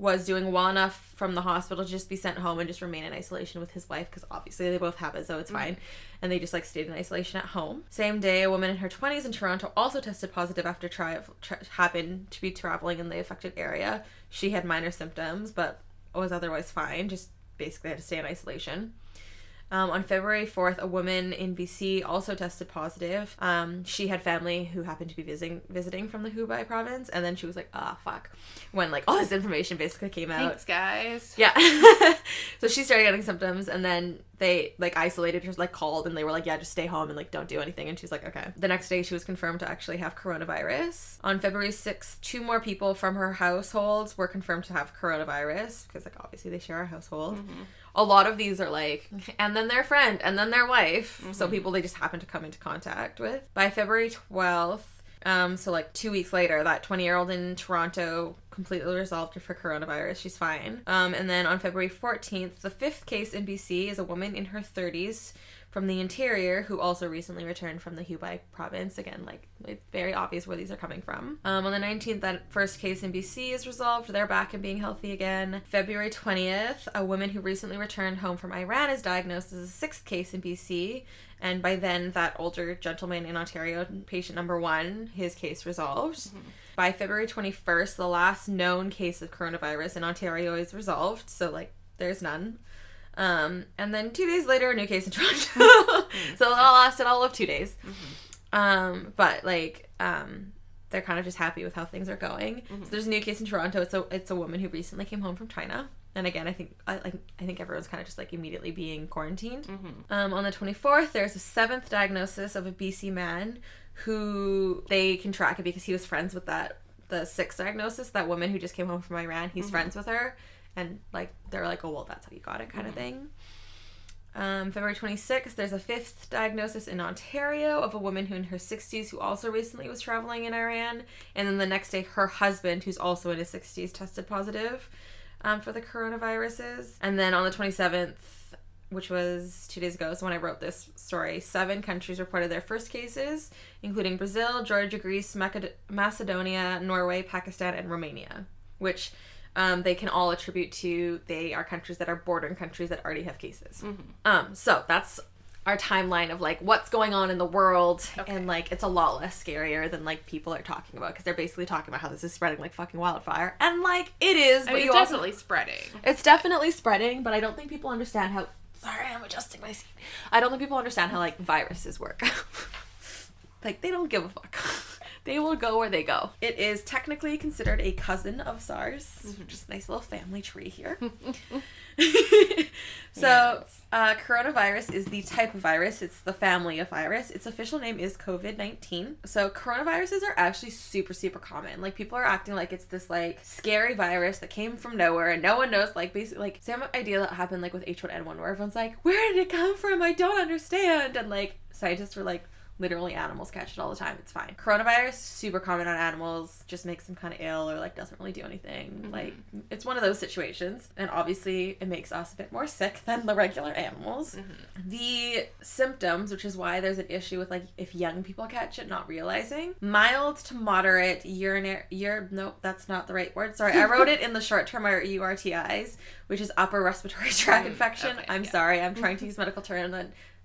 was doing well enough from the hospital to just be sent home and just remain in isolation with his wife because obviously they both have it, so it's fine. And they just like stayed in isolation at home. Same day, a woman in her 20s in Toronto also tested positive after tri- tra- happened to be traveling in the affected area. She had minor symptoms, but was otherwise fine. Just basically had to stay in isolation. Um, on February 4th, a woman in BC also tested positive. Um, she had family who happened to be visiting visiting from the Hubei province, and then she was like, "Ah, fuck," when like all this information basically came out. Thanks, guys. Yeah. so she started getting symptoms and then they like isolated her, like called and they were like, yeah, just stay home and like don't do anything. And she's like, okay. The next day she was confirmed to actually have coronavirus. On February 6th, two more people from her household were confirmed to have coronavirus because like obviously they share a household. A lot of these are like, and then their friend, and then their wife. So people they just happen to come into contact with. By February 12th, um, so like two weeks later, that 20 year old in Toronto completely resolved for coronavirus. She's fine. Um, and then on February 14th, the fifth case in BC is a woman in her 30s from the interior who also recently returned from the Hubei province. Again, like it's very obvious where these are coming from. Um, on the 19th, that first case in BC is resolved. They're back and being healthy again. February 20th, a woman who recently returned home from Iran is diagnosed as a sixth case in BC. And by then, that older gentleman in Ontario, patient number one, his case resolved. By February 21st, the last known case of coronavirus in Ontario is resolved. So, like, there's none. Um, and then two days later, a new case in Toronto. so it all lasted all of two days. Um, but like, um, they're kind of just happy with how things are going. So there's a new case in Toronto. It's a it's a woman who recently came home from China. And again, I think I like I think everyone's kind of just like immediately being quarantined. Um, on the 24th, there's a seventh diagnosis of a BC man who they can track it because he was friends with that the sixth diagnosis that woman who just came home from Iran. He's friends with her, and like they're like, oh well, that's how you got it, kind of thing. Um, February 26th, there's a fifth diagnosis in Ontario of a woman who in her 60s who also recently was traveling in Iran. And then the next day, her husband, who's also in his 60s, tested positive. um, for the coronaviruses. And then on the 27th, which was two days ago, so when I wrote this story, seven countries reported their first cases, including Brazil, Georgia, Greece, Maced- Macedonia, Norway, Pakistan, and Romania, which um, they can all attribute to they are countries that are bordering countries that already have cases. Um, so that's our timeline of like what's going on in the world Okay. and like it's a lot less scarier than like people are talking about because they're basically talking about how this is spreading like fucking wildfire and like it is I but mean, you it's also definitely spreading. it's definitely spreading, but I don't think people understand how. Sorry, I'm adjusting my seat. I don't think people understand how like viruses work. like they don't give a fuck. They will go where they go. It is technically considered a cousin of SARS. Just a nice little family tree here. so, Yes. uh, coronavirus is the type of virus. It's the family of virus. Its official name is COVID nineteen. So, coronaviruses are actually super, super common. Like people are acting like it's this like scary virus that came from nowhere and no one knows. Like basically, like same idea that happened like with H one N one, where everyone's like, "Where did it come from? I don't understand." And like scientists were like. Literally, animals catch it all the time. It's fine. Coronavirus, super common on animals, just makes them kind of ill or like doesn't really do anything. Like, it's one of those situations. And obviously, it makes us a bit more sick than the regular animals. The symptoms, which is why there's an issue with like if young people catch it, not realizing mild to moderate urinary, ur, nope, that's not the right word. Sorry, I wrote it in the short term or URTIs, which is upper respiratory tract Mm, infection. okay, I'm yeah. sorry, I'm trying to use medical term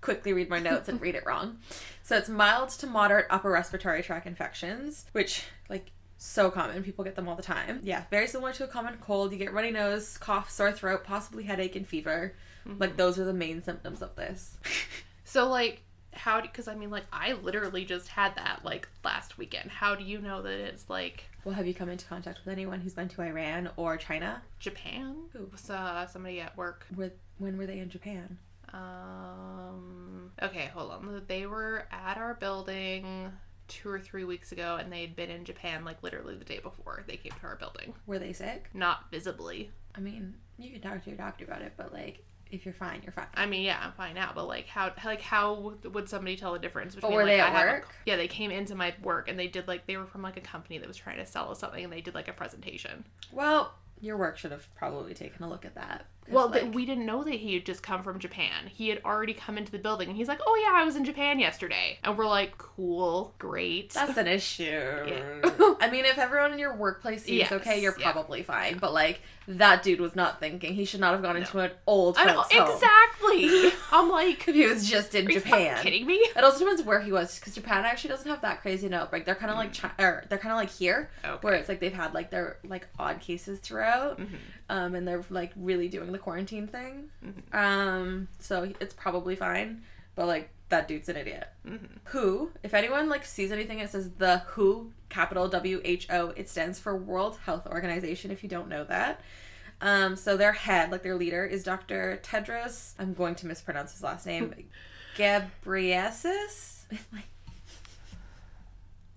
quickly read my notes and read it wrong. So it's mild to moderate upper respiratory tract infections, which like so common. People get them all the time. Yeah, very similar to a common cold. You get runny nose, cough, sore throat, possibly headache and fever. Mm-hmm. Like those are the main symptoms of this. So like, how? Because I mean, like, I literally just had that like last weekend. How do you know that it's like well, have you come into contact with anyone who's been to Iran or China? Japan? Who? Was uh, somebody at work? Where, when were they in Japan? Um. Okay, hold on. They were at our building two or three weeks ago, and they'd been in Japan like literally the day before they came to our building. Were they sick? Not visibly. I mean, you can talk to your doctor about it, but like, if you're fine, you're fine. I mean, yeah, I'm fine now, but like, how like how would somebody tell the difference between? were like, they at I have a- work? yeah, they came into my work and they did like they were from like a company that was trying to sell us something, and they did like a presentation. Well, your work should have probably taken a look at that. Well, th- like, we didn't know that he had just come from Japan. He had already come into the building, and he's like, "Oh yeah, I was in Japan yesterday," and we're like, "Cool, great." That's an issue. Yeah. I mean, if everyone in your workplace seems Yes, okay, you're yeah. probably fine. But like, that dude was not thinking. He should not have gone into an old I folks' know home. exactly. I'm like, If he was just in Japan. are you Japan. fucking kidding me? It also depends where he was, because Japan actually doesn't have that crazy an outbreak. They're kind of like, Chi- or they're kind of like here, Okay. where it's like they've had like their like odd cases throughout, Mhm. Um, and they're like really doing the quarantine thing. Mhm. Um, so it's probably fine, but like that dude's an idiot. Mhm. WHO, if anyone like sees anything that says the WHO, capital W H O, it stands for World Health Organization. If you don't know that, um, so their head, like their leader, is Dr. Tedros. I'm going to mispronounce his last name, Ghebreyesus.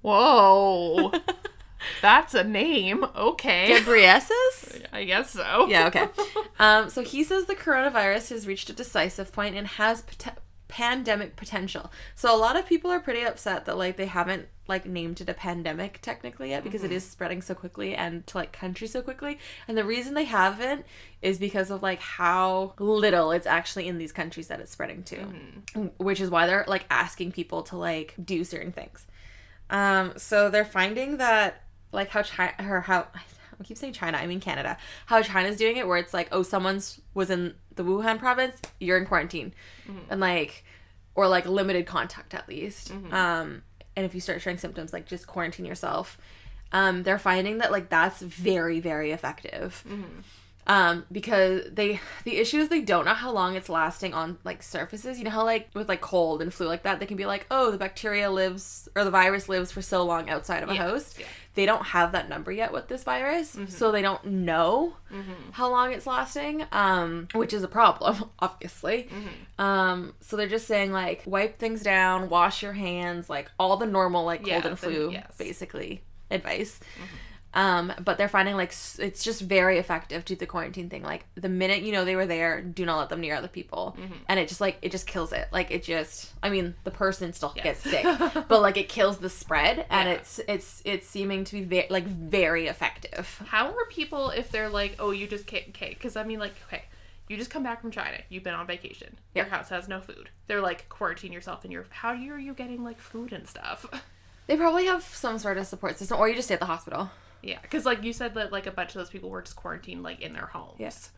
Whoa, that's a name. Okay, Ghebreyesus. I guess so. Yeah. Okay. Um, so he says the coronavirus has reached a decisive point and has pot- pandemic potential. So a lot of people are pretty upset that like they haven't like named it a pandemic technically yet because it is spreading so quickly and to like countries so quickly. And the reason they haven't is because of like how little it's actually in these countries that it's spreading to, which is why they're like asking people to like do certain things. Um, so they're finding that like how China or how I keep saying China, I mean Canada. How China's doing it where it's like, oh, someone's was in the Wuhan province, you're in quarantine. And like or like limited contact at least. Um and if you start showing symptoms, like just quarantine yourself. Um, they're finding that like that's very, very effective. Um, because they the issue is they don't know how long it's lasting on like surfaces. You know how like with like cold and flu like that, they can be like, oh, the bacteria lives or the virus lives for so long outside of a Yes, host. yeah. They don't have that number yet with this virus, so they don't know how long it's lasting, um, which is a problem, obviously. Um, so they're just saying like wipe things down, wash your hands, like all the normal like cold Yeah, and the- flu, yes. basically advice. Um, but they're finding like it's just very effective to the quarantine thing. Like the minute you know they were there, do not let them near other people, and it just like it just kills it. Like it just, I mean, the person still gets sick, but like it kills the spread, and Yeah. it's it's it's seeming to be ve- like very effective. How are people if they're like, oh, you just can't, okay? Because I mean, like, okay, you just come back from China, you've been on vacation, your Yeah. house has no food. They're like, quarantine yourself and you're How are you getting like food and stuff? They probably have some sort of support system, or you just stay at the hospital. Yeah, because like you said that like a bunch of those people were just quarantined like in their homes. Yes.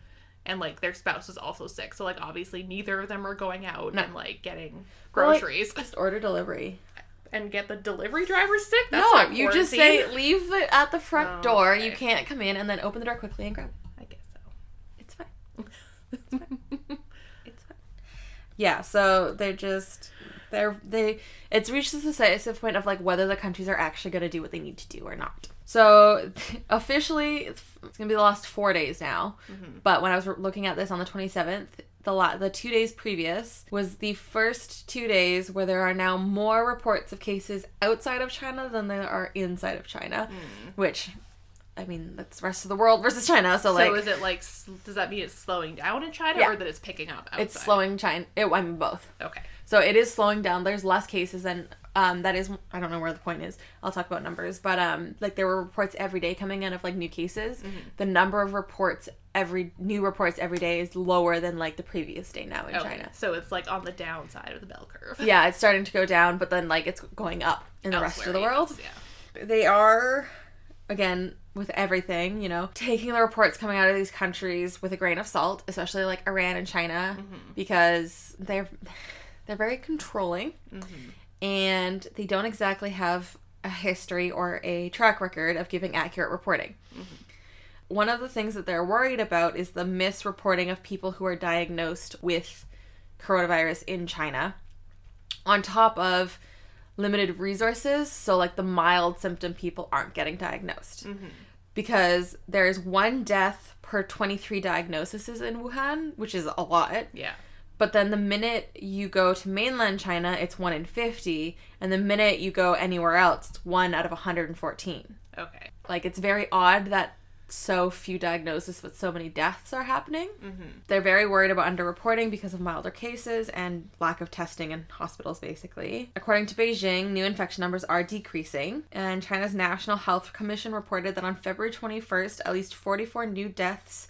And like their spouse was also sick, so like obviously neither of them are going out No. and like getting Well, like, groceries Just order delivery. and get the delivery driver sick. That's no, you just say leave it at the front Oh, door. okay. You can't come in, and then open the door quickly and grab. it. I guess so. It's fine. It's fine. Yeah, so they're just they're they it's reached this decisive point of like whether the countries are actually going to do what they need to do or not. So officially, it's gonna be the last four days now. Mm-hmm. But when I was looking at this on the twenty seventh, the la- the two days previous was the first two days where there are now more reports of cases outside of China than there are inside of China, mm. which. I mean, that's the rest of the world versus China. So, like, so is it like does that mean it's slowing down in China Yeah. or that it's picking up outside? it's slowing China. It, I mean, both. Okay. So it is slowing down. There's less cases and um that is I don't know where the point is. I'll talk about numbers, but um like there were reports every day coming in of like new cases. Mm-hmm. The number of reports every new reports every day is lower than like the previous day now in Okay. China. So it's like on the downside of the bell curve. Yeah, it's starting to go down, but then like it's going up in the rest of the world. yes, Yeah. They are again with everything, you know, taking the reports coming out of these countries with a grain of salt, especially like Iran and China, because they're they're very controlling and they don't exactly have a history or a track record of giving accurate reporting. Mm-hmm. One of the things that they're worried about is the misreporting of people who are diagnosed with coronavirus in China, on top of limited resources. So, like the mild symptom people aren't getting diagnosed mm-hmm. because there's one death per 23 diagnoses in Wuhan, which is a lot. Yeah. But then the minute you go to mainland China, it's 1 in 50. And the minute you go anywhere else, it's 1 out of 114. Okay. Like, it's very odd that so few diagnoses but so many deaths are happening. Mm-hmm. They're very worried about underreporting because of milder cases and lack of testing in hospitals, basically. According to Beijing, new infection numbers are decreasing, and China's National Health Commission reported that on February 21st, at least 44 new deaths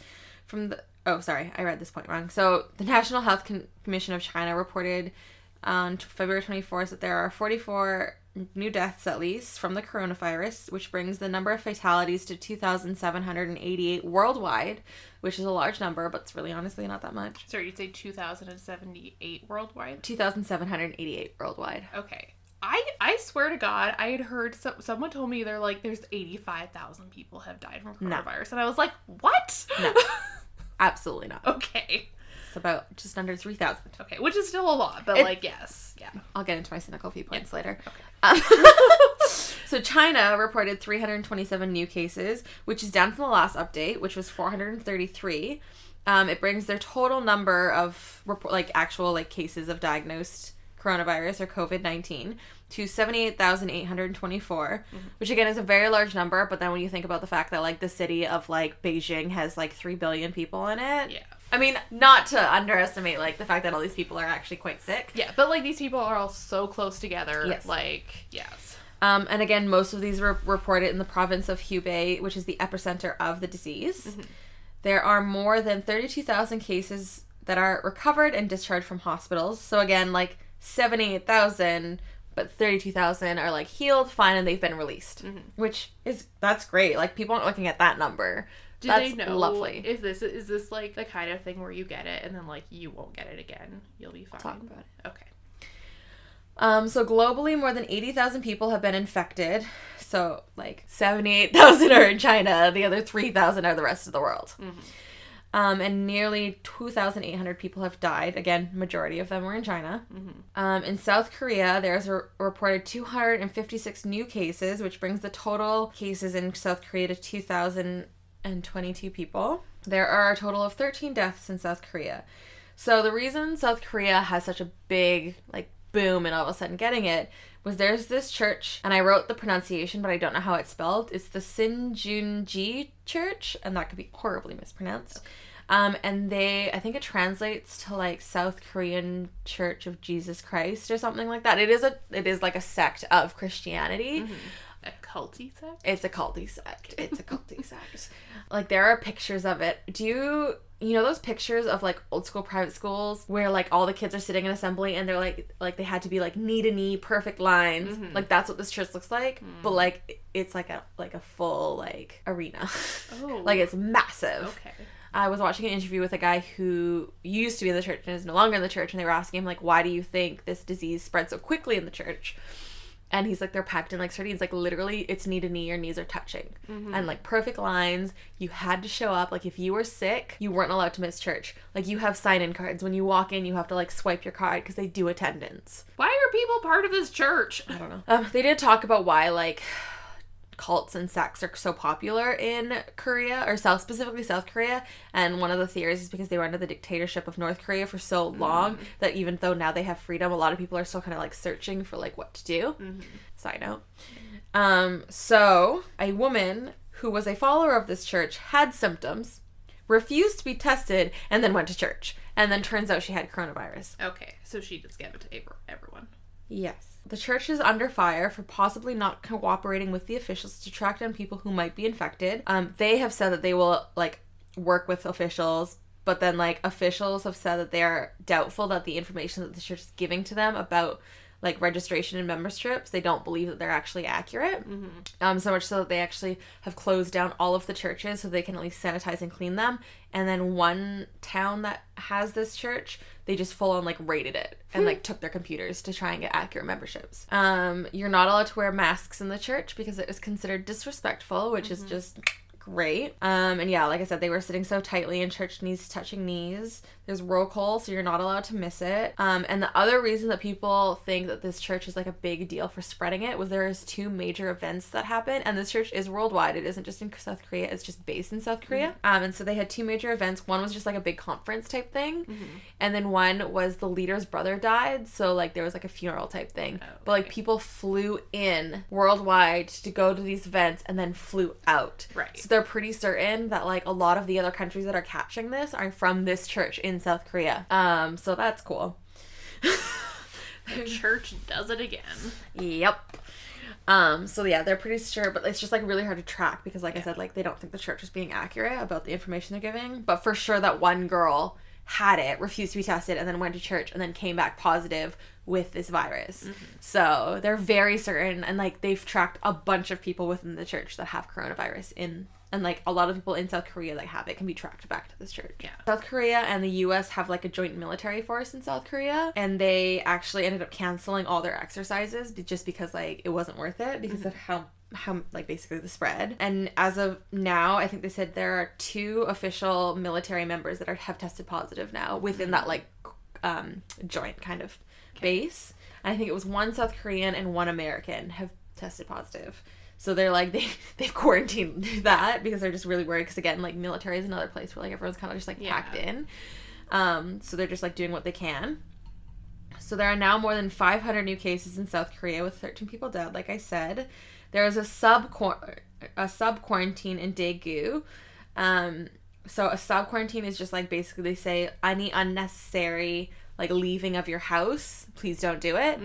from the. Oh, sorry, I read this point wrong. So, the National Health Con- Commission of China reported on February 24th that there are 44 new deaths at least from the coronavirus, which brings the number of fatalities to 2,788 worldwide, which is a large number, but it's really honestly not that much. Sorry, you'd say 2,078 worldwide? 2,788 worldwide. Okay. I I swear to God, I had heard some, someone told me they're like, there's 85,000 people have died from No. coronavirus. And I was like, what? No. Absolutely not. okay. It's about just under 3,000. Okay. Which is still a lot, but It- like, yes. Yeah. I'll get into my cynical viewpoints later. Okay. Um, so China reported 327 new cases, which is down from the last update, which was 433. Um, it brings their total number of report, like actual like cases of diagnosed coronavirus or COVID 19 to 78,824, which again is a very large number. But then when you think about the fact that like the city of like Beijing has like 3 billion people in it. Yeah. I mean, not to underestimate like the fact that all these people are actually quite sick. Yeah. But like, these people are all so close together. Yes. Like, yes. Um, and again, most of these were reported in the province of Hubei, which is the epicenter of the disease. There are more than 32,000 cases that are recovered and discharged from hospitals. So again, like 78,000, but 32,000 are like healed, fine, and they've been released, which is that's great. Like people aren't looking at that number. Do that's they know lovely. if this is this like the kind of thing where you get it and then like you won't get it again? You'll be fine. Talk about it. Okay. Um, so globally, more than 80,000 people have been infected. So like 78,000 are in China. The other 3,000 are the rest of the world. Um, and nearly 2,800 people have died. Again, majority of them were in China. Um, in South Korea, there's a reported 256 new cases, which brings the total cases in South Korea to 2,022 people. There are a total of 13 deaths in South Korea. So the reason South Korea has such a big like boom and all of a sudden getting it was there's this church, and I wrote the pronunciation, but I don't know how it's spelled. It's the Shincheonji Church, and that could be horribly mispronounced. Um, and they, I think it translates to like South Korean Church of Jesus Christ or something like that. It is a, it is like a sect of Christianity. A culty sect? It's a culty sect. It's a culty sect. Like there are pictures of it. Do you you know those pictures of like old school private schools where like all the kids are sitting in assembly and they're like like they had to be like knee to knee perfect lines. Mm-hmm. Like that's what this church looks like. But mm. like it's like a like a full like arena. Oh. like it's massive. Okay. I was watching an interview with a guy who used to be in the church and is no longer in the church, and they were asking him like, "Why do you think this disease spread so quickly in the church?" And he's like, "They're packed in like sardines. Like literally, it's knee to knee. Your knees are touching, and like perfect lines. You had to show up. Like if you were sick, you weren't allowed to miss church. Like you have sign-in cards. When you walk in, you have to like swipe your card because they do attendance. Why are people part of this church? I don't know. Um, they did talk about why like cults and sects are so popular in Korea or South specifically South Korea and one of the theories is because they were under the dictatorship of North Korea for so long that even though now they have freedom a lot of people are still kind of like searching for like what to do. Side note. Um so a woman who was a follower of this church had symptoms refused to be tested and then went to church and then turns out she had coronavirus. Okay, so she just gave it to ev- everyone. Yes. The church is under fire for possibly not cooperating with the officials to track down people who might be infected. Um, they have said that they will like work with officials, but then like officials have said that they are doubtful that the information that the church is giving to them about like registration and memberships, they don't believe that they're actually accurate. Um, so much so that they actually have closed down all of the churches so they can at least sanitize and clean them. And then one town that has this church, they just full on like raided it and like took their computers to try and get accurate memberships. Um, you're not allowed to wear masks in the church because it is considered disrespectful, which is just great. Um, and yeah, like I said, they were sitting so tightly in church, knees touching knees. There's roll call, so you're not allowed to miss it. Um, and the other reason that people think that this church is like a big deal for spreading it was there is two major events that happen, and this church is worldwide. It isn't just in South Korea; it's just based in South Korea. Um, and so they had two major events. One was just like a big conference type thing, and then one was the leader's brother died, so like there was like a funeral type thing. But like people flew in worldwide to go to these events and then flew out. Right. So they're pretty certain that like a lot of the other countries that are catching this are from this church in South Korea. Um, so that's cool. The church does it again. Yep. Um, so yeah, they're pretty sure, but it's just like really hard to track because like I said, like they don't think the church is being accurate about the information they're giving. But for sure that one girl had it, refused to be tested, and then went to church and then came back positive with this virus. So they're very certain and like they've tracked a bunch of people within the church that have coronavirus in and like a lot of people in South Korea that have it can be tracked back to this church. Yeah. South Korea and the US have like a joint military force in South Korea and they actually ended up canceling all their exercises just because like it wasn't worth it because of how how like basically the spread. And as of now i think they said there are two official military members that are have tested positive now within that like um joint kind of base. And i think it was one south korean and one american have tested positive so they're like they they've quarantined that because they're just really worried. Because again like military is another place where like everyone's kind of just like Yeah. packed in. Um so they're just like doing what they can. So there are now more than 500 new cases in South Korea with 13 people dead like I said. There is a sub a sub quarantine in Daegu. Um so a sub quarantine is just like basically they say any unnecessary like leaving of your house please don't do it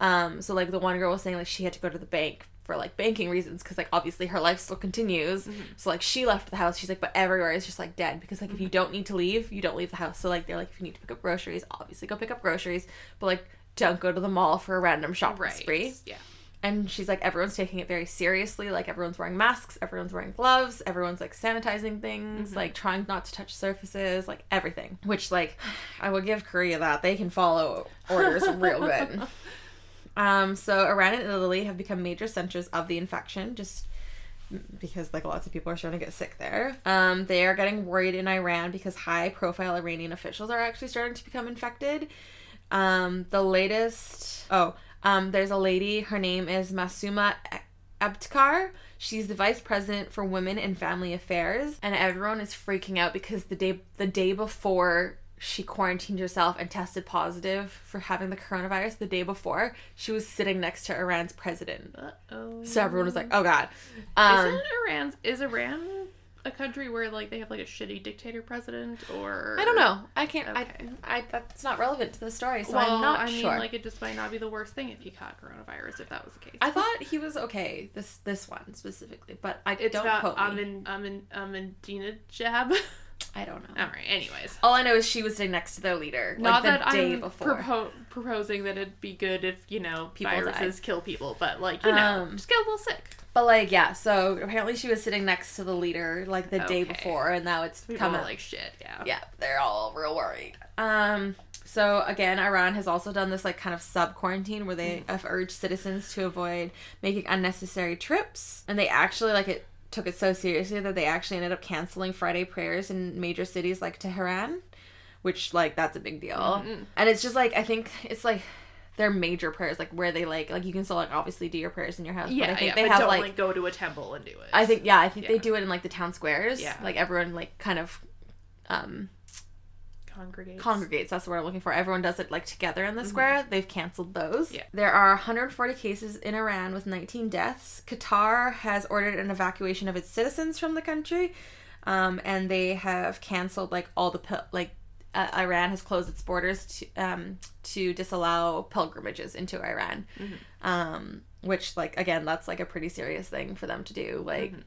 um so like the one girl was saying like she had to go to the bank for like banking reasons because like obviously her life still continues. Mm-hmm. So like she left the house. She's like but everywhere is just like dead because like if you mm-hmm. don't need to leave you don't leave the house. So like they're like if you need to pick up groceries obviously go pick up groceries but like don't go to the mall for a random shopping Right. spree. Yeah. and she's like everyone's taking it very seriously. Like everyone's wearing masks. Everyone's wearing gloves. Everyone's like sanitizing things mm-hmm. like trying not to touch surfaces like everything. Which like i will give korea that. They can follow orders real good um so iran and italy have become major centers of the infection just because like lots of people are starting to get sick there. Um, they are getting worried in Iran because high profile Iranian officials are actually starting to become infected. Um, the latest oh, um, there's a lady, her name is Masoumeh Ebtekar. She's the vice president for women and family affairs, and everyone is freaking out because the day the day before she quarantined herself and tested positive for having the coronavirus the day before. She was sitting next to Iran's president. Uh-oh. So everyone was like, "Oh God." Um, Isn't Iran is Iran a country where like they have like a shitty dictator president or I don't know. I can't. Okay. I, I. That's not relevant to the story, so well, I'm not I mean, sure. like it just might not be the worst thing if he caught coronavirus if that was the case. I thought he was okay. This this one specifically, but I it's don't not quote me. Amin Amin Ahmadinejad. I don't know. All right. Anyways, All I know is she was sitting next to their leader, not like the that day I'm before. propo- proposing that it'd be good if you know People viruses kill people, but like you know, Um, just get a little sick. but like, yeah. So apparently, she was sitting next to the leader, like the day before, and now it's People are like shit. Yeah. yeah, they're all real worried. Um. So again, Iran has also done this like kind of sub quarantine where they have urged citizens to avoid making unnecessary trips, and they actually like it took it so seriously that they actually ended up canceling Friday prayers in major cities like Tehran, which like that's a big deal. Mhm. And it's just like I think it's like their major prayers, like where they like like you can still like obviously do your prayers in your house, Yeah, but I think yeah, they but have don't like, like, go to a temple and do it. I think yeah, I think they do it in like the town squares. Yeah. like everyone like kind of um congregate. congregates. That's what I'm looking for. Everyone does it like together in the square. They've canceled those. Mm-hmm. Yeah. There are 140 cases in Iran with 19 deaths. Qatar has ordered an evacuation of its citizens from the country, um, and they have canceled like all the pil- like. Uh, Iran has closed its borders to um, to disallow pilgrimages into Iran, Mm-hmm. um, which like again that's like a pretty serious thing for them to do. Like Mm-hmm.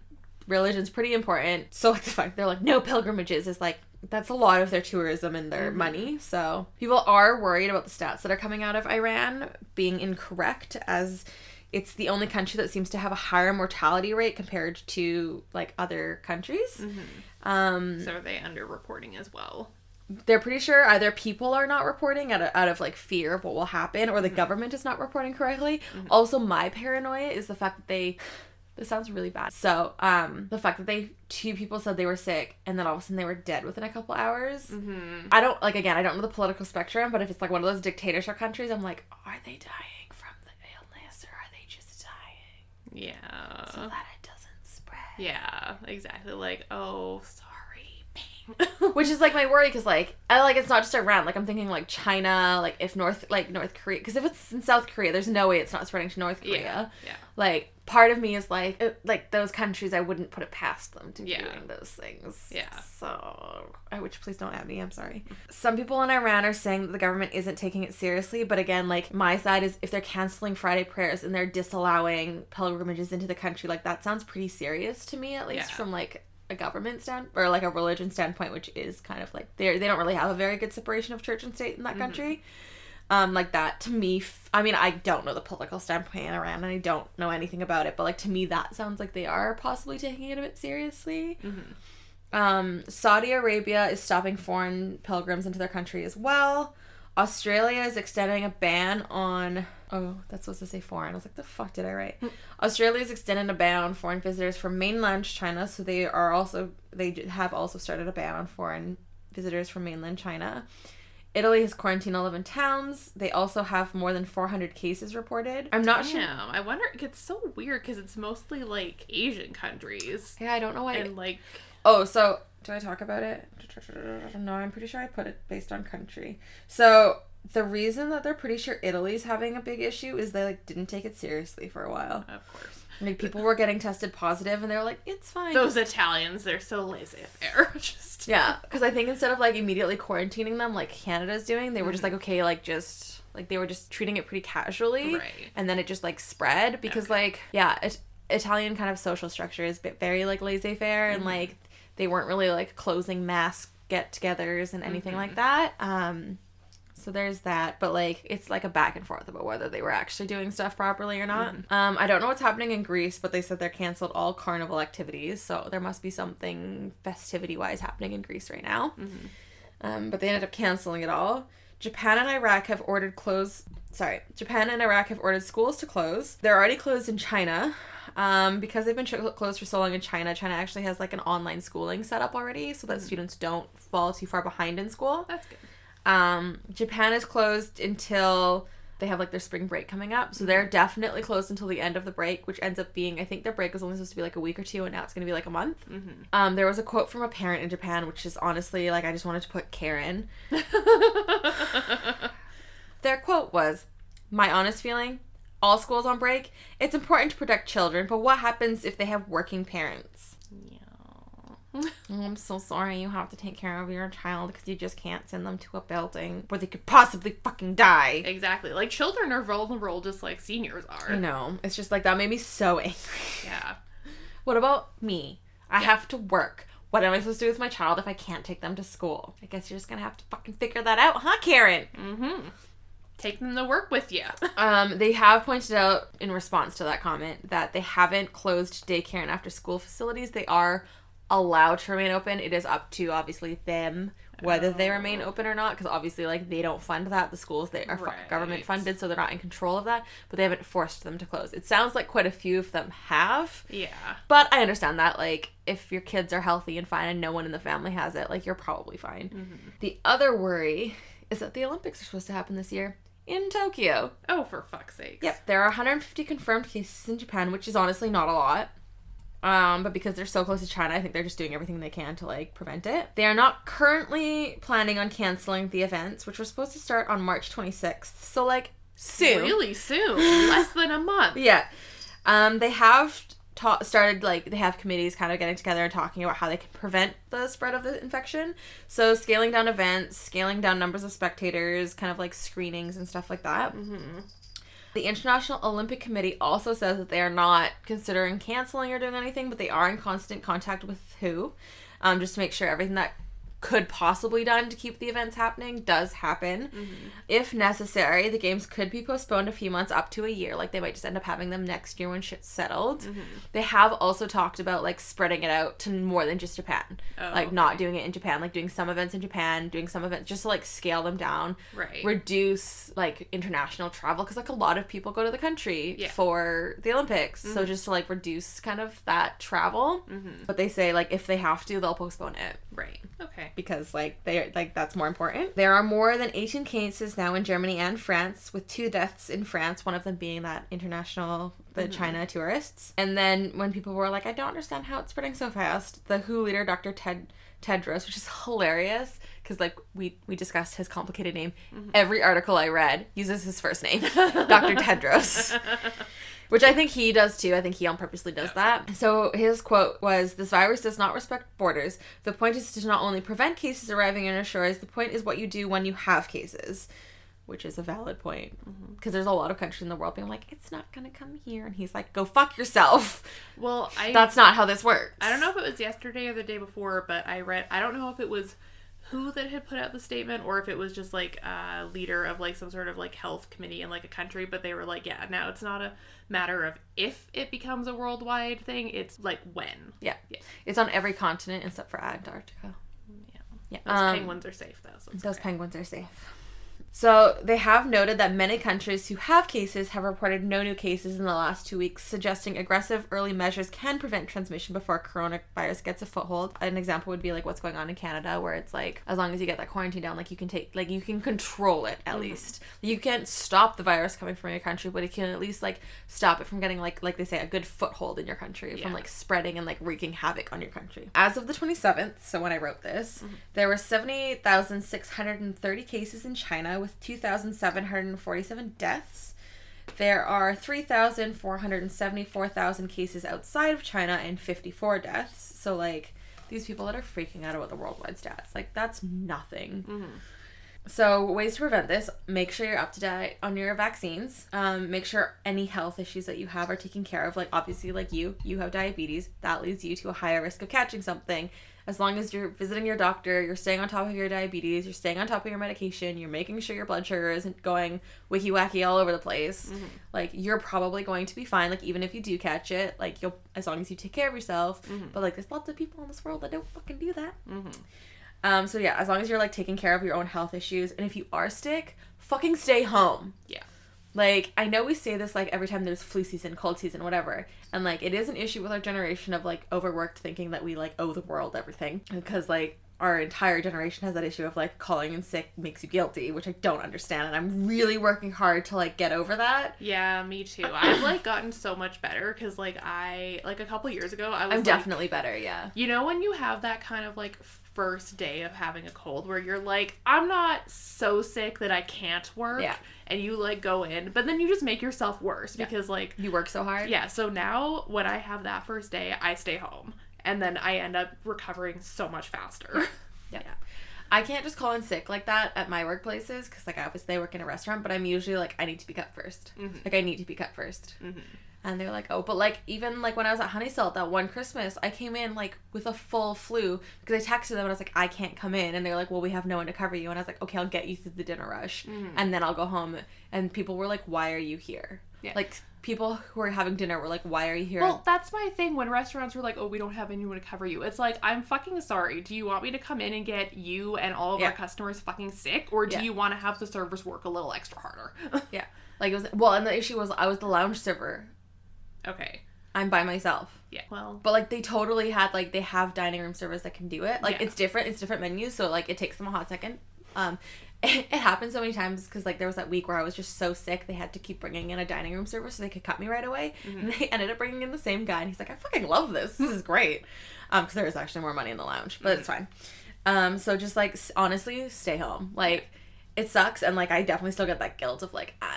religion's pretty important. So like the fact they're like no pilgrimages is like that's a lot of their tourism and Mm-hmm. their money. So people are worried about the stats that are coming out of Iran being incorrect as it's the only country that seems to have a higher mortality rate compared to like other countries. Mm-hmm. Um So are they underreporting as well? they're pretty sure either people are not reporting out of, out of like fear of what will happen or the government is not reporting correctly also my paranoia is the fact that they this sounds really bad so um the fact that they two people said they were sick and then all of a sudden they were dead within a couple hours Mm-hmm. i don't like again i don't know the political spectrum but if it's like one of those dictatorship countries i'm like are they dying from the illness or are they just dying Yeah. so that it doesn't spread yeah, exactly. Like, oh, sorry. which is like my worry because like I like it's not just Iran. Like I'm thinking like China, like if North like North Korea, because if it's in South Korea, there's no way it's not spreading to North Korea. yeah. Yeah. Like part of me is like it, like those countries, I wouldn't put it past them to be Yeah. doing those things. Yeah. So, I which please don't at me. I'm sorry. Some people in Iran are saying that the government isn't taking it seriously, but again, like my side is if they're canceling Friday prayers and they're disallowing pilgrimages into the country, like that sounds pretty serious to me, at least Yeah. from like a government stand or like a religion standpoint, which is kind of like they they don't really have a very good separation of church and state in that mm-hmm. country. Um, like that to me, f- I mean, I don't know the political standpoint in Iran, and I don't know anything about it, but like to me, that sounds like they are possibly taking it a bit seriously. Um, Saudi Arabia is stopping foreign pilgrims into their country as well. Australia is extending a ban on. Oh, that's supposed to say foreign. I was like, the fuck did I write? Australia is extending a ban on foreign visitors from mainland China. So they are also they have also started a ban on foreign visitors from mainland China. Italy has quarantined 11 towns. They also have more than 400 cases reported. I'm not sure. I wonder. It's so weird because it's mostly like Asian countries Yeah, I don't know why. and like Oh, so do I talk about it? No, I'm pretty sure I put it based on country. So the reason that they're pretty sure Italy's having a big issue is they like didn't take it seriously for a while. of course Like people were getting tested positive, and they were like, "It's fine." those Italians. They're so laissez-faire. Just yeah, because I think instead of like immediately quarantining them like Canada's doing, they were just mm-hmm. like, okay, like just like they were just treating it pretty casually, Right. and then it just like spread because like yeah, it, Italian kind of social structure is very like laissez faire, and mm-hmm. like they weren't really like closing mass get-togethers and anything mm-hmm. like that. Um, so there's that, but like it's like a back and forth about whether they were actually doing stuff properly or not. Um, I don't know what's happening in Greece, but they said they're canceled all carnival activities, so there must be something festivity wise happening in Greece right now. Um, but they ended up canceling it all. Japan and Iraq have ordered close. Sorry, Japan and Iraq have ordered schools to close. They're already closed in China. Um, because they've been ch- closed for so long in China, China actually has like an online schooling set up already so that students don't fall too far behind in school. that's good. Um, Japan is closed until they have like their spring break coming up. So they're definitely closed until the end of the break, which ends up being I think their break was only supposed to be like a week or two, and now it's going to be like a month. Mm-hmm. Um, there was a quote from a parent in Japan, which is honestly like I just wanted to put Karen. Their quote was, "My honest feeling." All schools on break. It's important to protect children, but what happens if they have working parents? I'm so sorry you have to take care of your child because you just can't send them to a building where they could possibly fucking die. exactly. Like children are vulnerable just like seniors are. I know. It's just like that made me so angry. Yeah. What about me? I have to work. What am I supposed to do with my child if I can't take them to school? I guess you're just gonna have to fucking figure that out, huh, Karen? Mm-hmm. Take them to work with you. Um, they have pointed out in response to that comment that they haven't closed daycare and after school facilities. They are allowed to remain open. It is up to obviously them whether they remain open or not because obviously like they don't fund that the schools they are fu- Right. government funded so they're not in control of that but they haven't forced them to close it sounds like quite a few of them have yeah. but i understand that like if your kids are healthy and fine and no one in the family has it like you're probably fine Mm-hmm. the other worry is that the olympics are supposed to happen this year in tokyo Oh, for fuck's sake. Yep, there are 150 confirmed cases in Japan, which is honestly not a lot. Um, but because they're so close to China, I think they're just doing everything they can to like prevent it. They are not currently planning on canceling the events, which were supposed to start on March 26th. So like soon. Really soon. Less than a month. Yeah. Um, they have ta- started like they have committees kind of getting together and talking about how they can prevent the spread of the infection. So scaling down events, scaling down numbers of spectators, kind of like screenings and stuff like that. Mm-hmm. The International Olympic Committee also says that they are not considering canceling or doing anything, but they are in constant contact with WHO, um, just to make sure everything that could possibly done to keep the events happening does happen. Mm-hmm. If necessary, the games could be postponed a few months up to a year. Like they might just end up having them next year when shit's settled. Mm-hmm. They have also talked about like spreading it out to more than just Japan. Oh, like not doing it in Japan, like doing some events in Japan, doing some events just to like scale them down Right. reduce like international travel because like a lot of people go to the country Yeah. Mm-hmm. for the olympics so mm-hmm. just to like reduce kind of that travel but they say like if they have to they'll postpone it right. Okay. because like they are like that's more important. There are more than 18 cases now in germany and france with two deaths in france one of them being that international the mm-hmm. china tourists. And then when people were like i don't understand how it's spreading so fast the who leader dr ted tedros which is hilarious because like we we discussed his complicated name. Mm-hmm. Every article i read uses his first name dr tedros which I think he does too. I think he on purposely does that. So his quote was This virus does not respect borders. The point is to not only prevent cases arriving on our shores, the point is what you do when you have cases. Which is a valid point. Mm-hmm. Because there's a lot of countries in the world being like, it's not going to come here. And he's like, go fuck yourself. Well, I That's not how this works. I don't know if it was yesterday or the day before, but I read. I don't know if it was who that had put out the statement or if it was just like a leader of like some sort of like health committee in like a country. But they were like, yeah, now it's not a matter of if it becomes a worldwide thing. It's like when. Yeah. Yeah. It's on every continent except for Antarctica. Yeah. Yeah. Those Um, penguins are safe though. So Those okay. penguins are safe. So they have noted that many countries who have cases have reported no new cases in the last two weeks, suggesting aggressive early measures can prevent transmission before coronavirus gets a foothold. An example would be like what's going on in Canada, where it's like as long as you get that quarantine down, like you can take, like you can control it at mm-hmm. least. You can't stop the virus coming from your country, but it can at least like stop it from getting like like they say a good foothold in your country from like spreading and like wreaking havoc on your country. As of the 27th, so when I wrote this, mm-hmm. there were 78,630 cases in China with 2,747 deaths. There are 3,474,000 cases outside of China and 54 deaths. So, like, these people that are freaking out about the worldwide stats, like, that's nothing. So, ways to prevent this make sure you're up to date on your vaccines. Um, make sure any health issues that you have are taken care of. Like, obviously, like you, you have diabetes. That leads you to a higher risk of catching something. As long as you're visiting your doctor, you're staying on top of your diabetes, you're staying on top of your medication, you're making sure your blood sugar isn't going wiki wacky all over the place. Mm-hmm. Like, you're probably going to be fine. Like, even if you do catch it, like, you'll, as long as you take care of yourself. Mm-hmm. But, like, there's lots of people in this world that don't fucking do that. Mm-hmm. Um, so yeah, as long as you're like taking care of your own health issues, and if you are sick, fucking stay home. Yeah. Like I know we say this like every time there's flu season, cold season, whatever, and like it is an issue with our generation of like overworked thinking that we like owe the world everything because like our entire generation has that issue of like calling in sick makes you guilty, which I don't understand, and I'm really working hard to like get over that. Yeah, me too. I've like gotten so much better because like I like a couple years ago I was I'm like, definitely better, yeah. You know when you have that kind of like first day of having a cold where you're like, I'm not so sick that I can't work. Yeah. And you like go in, but then you just make yourself worse Yeah. because like You work so hard. yeah, so now when I have that first day, I stay home. And then I end up recovering so much faster. Yeah. I can't just call in sick like that at my workplaces because, like, obviously I work in a restaurant, but I'm usually like, I need to be cut 1st Mhm. Like, I need to be cut 1st Mhm. And they're like, oh, but like, even like when I was at Honey Salt that one Christmas, I came in like with a full flu because I texted them and I was like, I can't come in. And they're like, well, we have no one to cover you. And I was like, okay, I'll get you through the dinner rush Mhm. and then I'll go home. And people were like, why are you here? Yeah. Like, people who were having dinner were like, why are you here? Well, that's my thing when restaurants were like, "Oh, we don't have anyone to cover you." It's like, "I'm fucking sorry. Do you want me to come in and get you and all of Yeah. our customers fucking sick or do Yeah. you want to have the servers work a little extra harder?" yeah. Like, it was, well, and the issue was I was the lounge server. Okay. I'm by myself. Yeah. Well, But like they totally had like they have dining room service that can do it. Like Yeah. it's different. It's different menus, so like it takes them a hot second. Um, it, it happened so many times because like there was that week where I was just so sick they had to keep bringing in a dining room service so they could cut me right away. And they ended up bringing in the same guy, and he's like, I fucking love this. This is great. Um, because there is actually more money in the lounge, but it's fine. Um, so just like honestly, stay home. Like it sucks, and like I definitely still get that guilt of like. Uh,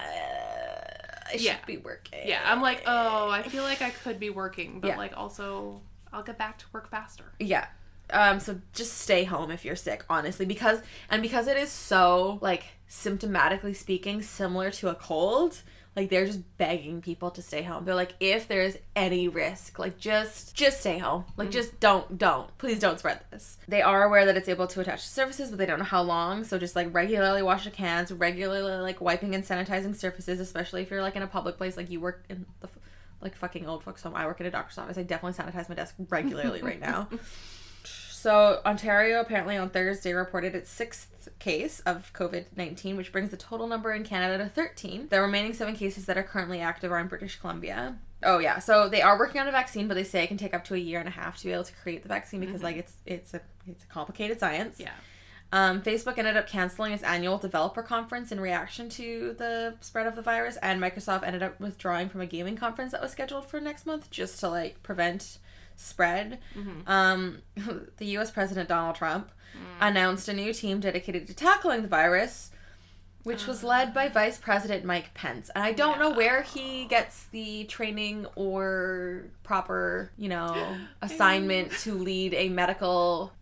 I should Yeah. be working. yeah, I'm like, "Oh, I feel like I could be working, but Yeah. like also I'll get back to work faster." Yeah. Um, so just stay home if you're sick, honestly, because and because it is so like symptomatically speaking similar to a cold, like they're just begging people to stay home. They're like, if there's any risk, like just just stay home. Like mm. just don't don't please don't spread this. They are aware that it's able to attach to surfaces, but they don't know how long. So just like regularly wash your hands, regularly like wiping and sanitizing surfaces, especially if you're like in a public place, like you work in the like fucking old folks home. I work in a doctor's office. I definitely sanitize my desk regularly right now. So, Ontario apparently on Thursday reported its sixth case of COVID 19, which brings the total number in Canada to 13. The remaining seven cases that are currently active are in British Columbia. Oh yeah, so they are working on a vaccine, but they say it can take up to a year and a half to be able to create the vaccine because like it's it's a it's a complicated science. Yeah. Um, Facebook ended up canceling its annual developer conference in reaction to the spread of the virus, and Microsoft ended up withdrawing from a gaming conference that was scheduled for next month just to like prevent spread. Mm-hmm. Um, the U.S. President Donald Trump mm. announced a new team dedicated to tackling the virus, which was ah. led by Vice President Mike Pence. And I don't know where he gets the training or proper, you know, assignment to lead a medical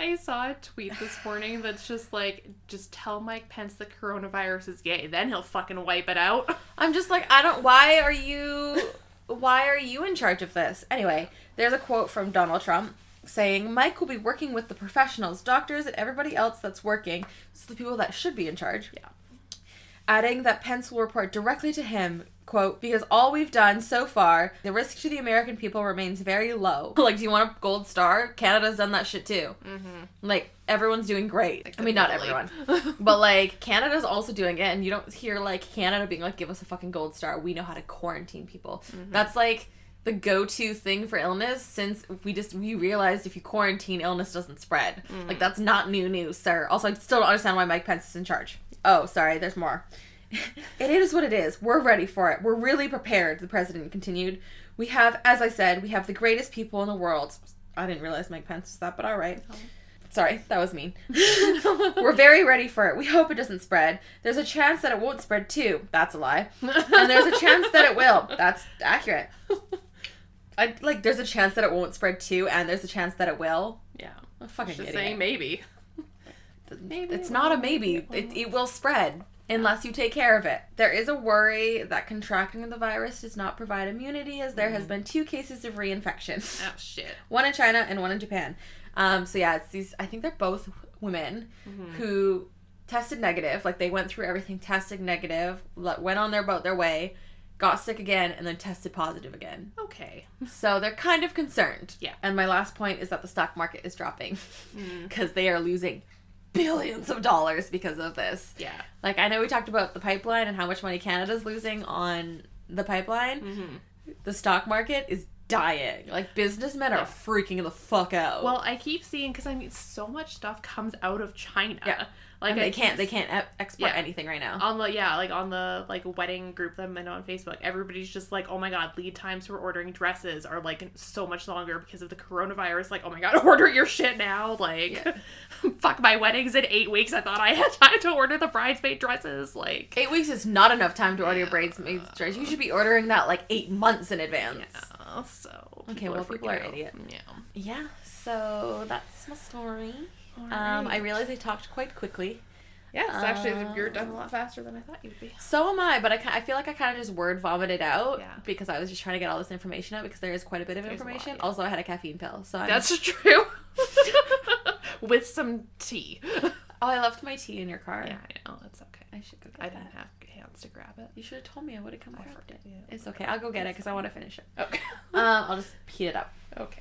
I saw a tweet this morning that's just like, just tell Mike Pence the coronavirus is gay, then he'll fucking wipe it out. I'm just like, I don't. Why are you? Why are you in charge of this? Anyway, there's a quote from Donald Trump saying, "Mike will be working with the professionals, doctors, and everybody else that's working. So the people that should be in charge." Yeah. Adding that Pence will report directly to him. Quote, because all we've done so far, the risk to the American people remains very low. like, do you want a gold star? Canada's done that shit too. Mm-hmm. Like, everyone's doing great. I mean, not everyone. But like Canada's also doing it, and you don't hear like Canada being like, "Give us a fucking gold star. We know how to quarantine people." That's like the go-to thing for illness since we just we realized if you quarantine, illness doesn't spread. Like that's not new news, sir. Also, I still don't understand why Mike Pence is in charge. Oh, sorry. There's more. it is what it is. We're ready for it. We're really prepared. The president continued. We have, as I said, we have the greatest people in the world. I didn't realize Mike Pence was that, but all right. Oh. Sorry, that was mean. We're very ready for it. We hope it doesn't spread. There's a chance that it won't spread too. That's a lie. And there's a chance that it will. That's accurate. I like there's a chance that it won't spread too, and there's a chance that it will. Yeah. I'm fucking Just idiot. saying maybe. Maybe It's it not a maybe. It, it will spread unless you take care of it. There is a worry that contracting the virus does not provide immunity, as there has mm-hmm. been two cases of reinfection. Oh shit. one in China and one in Japan. Um, so yeah, it's these. I think they're both women mm-hmm. who tested negative. Like they went through everything, tested negative, went on their boat their way, got sick again, and then tested positive again. Okay. So they're kind of concerned. Yeah. And my last point is that the stock market is dropping mm. because they are losing billions of dollars because of this. Yeah. Like I know we talked about the pipeline and how much money Canada's losing on the pipeline. Mm-hmm. The stock market is dying. Like businessmen Yeah. are freaking the fuck out. Well, I keep seeing because I mean, so much stuff comes out of China. Yeah. Like and I they can't they can't export Yeah. anything right now. on the yeah like on the like wedding group that I'm in on Facebook. Everybody's just like, oh my god, lead times for ordering dresses are like so much longer because of the coronavirus. Like, oh my god, order your shit now. Like, fuck my weddings in eight weeks. I thought I had time to order the bridesmaid dresses. Like, Eight weeks is not enough time to order your bridesmaid's dress. You should be ordering that like eight months in advance. yeah, so Okay, well, people are out. idiots. Yeah. Yeah, so that's my story. Um, I realized I talked quite quickly. Yes, actually, Uh, you're done a lot faster than I thought you'd be. So am I, but I, I feel like I kind of just word vomited out Yeah. because I was just trying to get all this information out because there is quite a bit of There's a lot, information. yeah. Also, I had a caffeine pill, so I'm, That's true. With some tea. oh, I left my tea in your car. Yeah, I know. It's okay. I should go get I that. didn't have hands to grab it. You should have told me. I would have come I grabbed it. yeah. It's okay. I'll go get it because I want to finish it. Okay. Um, I'll just heat it up. okay.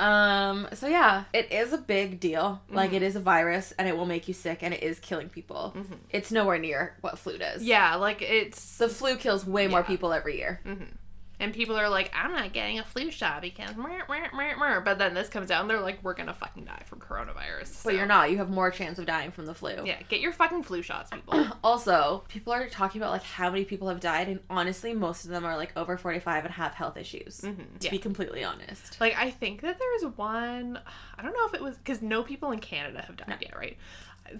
Um, so yeah, it is a big deal. Like Mhm. it is a virus and it will make you sick and it is killing people. Mhm. It's nowhere near what flu does. Yeah, like it's The flu kills way more people every year. hmm And people are like, I'm not getting a flu shot because, meh, meh, meh, meh." but then this comes out and they're like, we're gonna fucking die from coronavirus. But you're not. You have more chance of dying from the flu. Yeah, get your fucking flu shots, people. Also, people are talking about like how many people have died, and honestly, most of them are like over 45 and have health issues. Mhm, To yeah. be completely honest. Like I think that there's one. I don't know if it was because no people in Canada have died No. yet, right?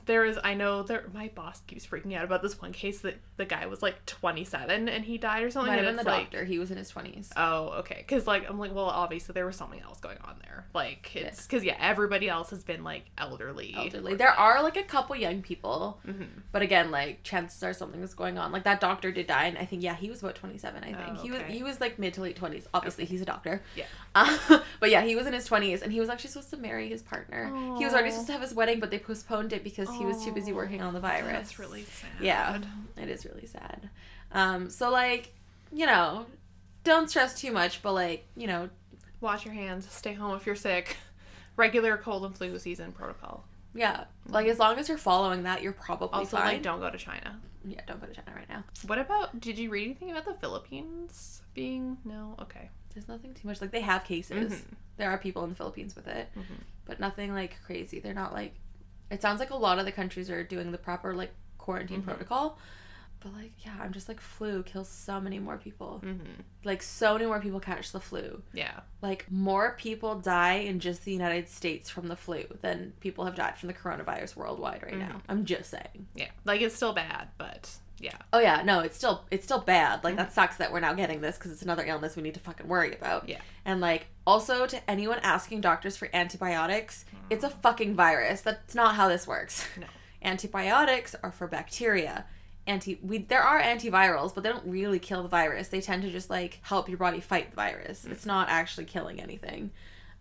There is. I know there. My boss keeps freaking out about this one case that the guy was like 27 and he died or something. Might have been the like, doctor. He was in his 20s. Oh, okay. Because like I'm like, well, obviously there was something else going on there. Like it's because yeah, everybody else has been like elderly. Elderly. There are like a couple young people, hmm but again, like chances are something is going on. Like that doctor did die, and I think yeah, he was about 27. I think Oh, he was he was like mid to late 20s. Obviously, he's a doctor. Yeah. Uh, but yeah, he was in his 20s, and he was actually supposed to marry his partner. He was already supposed to have his wedding, but they postponed it because he was too busy working on the virus. That's really sad. Yeah, it is really sad. Um, so like, you know, don't stress too much, but like, you know, Wash your hands. Stay home if you're sick. Regular cold and flu season protocol. yeah, like as long as you're following that, you're probably Also, fine. like, don't go to China. yeah, don't go to China right now. What about? Did you read anything about the Philippines being? No. Okay. There's nothing too much. Like they have cases. Mhm. There are people in the Philippines with it, Mhm. but nothing like crazy. They're not like. It sounds like a lot of the countries are doing the proper like quarantine Mhm. protocol. But like, yeah, I'm just like flu kills so many more people. Mm-hmm. Like so many more people catch the flu. Yeah. like more people die in just the United States from the flu than people have died from the coronavirus worldwide right now. Mhm. I'm just saying. Yeah. Like it's still bad, but yeah. Oh yeah, no, it's still it's still bad. Like Mhm. that sucks that we're now getting this because it's another illness we need to fucking worry about. Yeah. And like also to anyone asking doctors for antibiotics, it's a fucking virus. That's not how this works. No. Antibiotics are for bacteria. Anti we there are antivirals, but they don't really kill the virus. They tend to just like help your body fight the virus. It's not actually killing anything.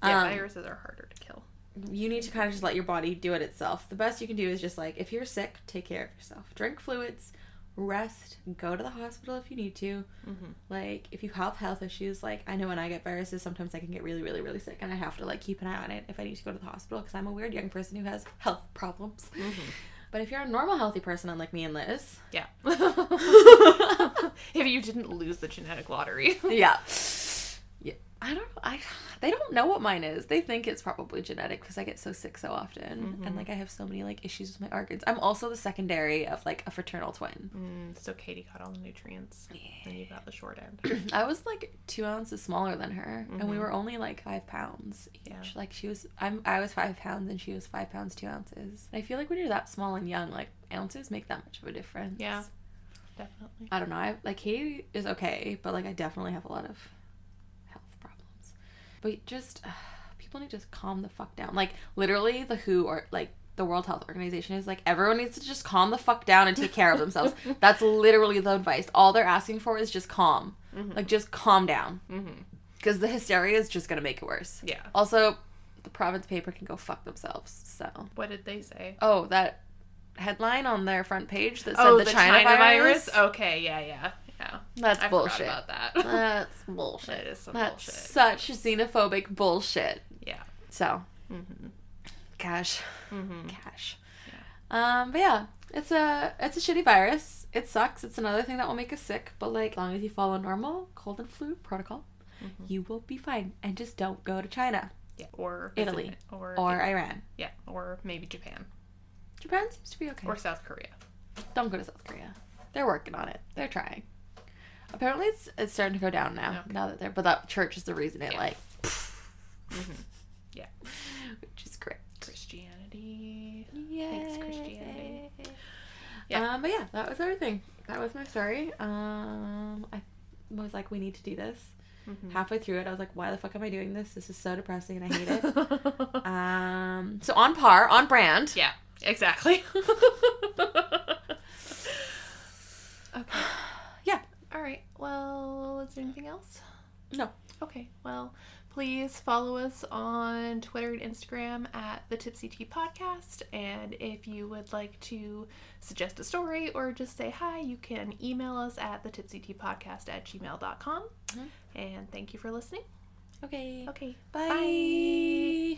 Yeah. Um, viruses are harder to kill. you need to kind of just let your body do it itself. The best you can do is just like if you're sick, take care of yourself. Drink fluids, rest, go to the hospital if you need to. Mm-hmm. Like if you have health issues, like I know when I get viruses, sometimes I can get really, really, really sick, and I have to like keep an eye on it if I need to go to the hospital because I'm a weird young person who has health problems. Mm-hmm. But if you're a normal, healthy person, unlike me and Liz, Yeah. if you didn't lose the genetic lottery. yeah. Yeah, I don't. I they don't know what mine is. They think it's probably genetic because I get so sick so often, Mhm. and like I have so many like issues with my organs. I'm also the secondary of like a fraternal twin. Mm, so Katie got all the nutrients, and you got the short end. I was like two ounces smaller than her, and we Mhm. were only like five pounds each. Yeah. Like she was, I'm, I was five pounds, and she was five pounds two ounces. And I feel like when you're that small and young, like ounces make that much of a difference. Yeah. Definitely. I don't know. I like Katie is okay, but like I definitely have a lot of. But just uh, people need to just calm the fuck down. Like literally, the WHO or like the World Health Organization is like everyone needs to just calm the fuck down and take care of themselves. That's literally the advice. All they're asking for is just calm. Mhm. Like just calm down Mm-hmm. because the hysteria is just gonna make it worse. Yeah. Also, the province paper can go fuck themselves. So, What did they say? oh, that headline on their front page that said the, China, virus. Okay. Yeah. Yeah. Yeah. That's I bullshit. about that. That's bullshit. That is some That's bullshit. such xenophobic bullshit. Yeah. So, Mm-hmm. cash, Mm-hmm. cash. Um, but yeah, it's a it's a shitty virus. It sucks. It's another thing that will make us sick. But like, as long as you follow normal cold and flu protocol, You will be fine. And just don't go to China Yeah. Or Italy. it, Or, or Iran. yeah. Or maybe Japan. Japan seems to be okay. Or South Korea. Don't go to South Korea. They're working on it. They're trying. Apparently, it's, it's starting to go down now. Okay. Now that they're, but that church is the reason it Yeah. like, Yeah. which is great. Christianity. Yeah. Thanks, Christianity. Yeah. Um, but yeah, that was everything. That was my story. Um, I was like, we need to do this. Mhm. Halfway through it, I was like, why the fuck am I doing this? This is so depressing and I hate it. um, so on par, on brand. yeah. Exactly. okay. All right. Well, is there anything else? No. Okay. Well, please follow us on Twitter and Instagram at the Tipsy Tea Podcast. And if you would like to suggest a story or just say hi, you can email us at the tipsy tea podcast at gmail.com. Mhm. And thank you for listening. Okay. Okay. Bye. Bye.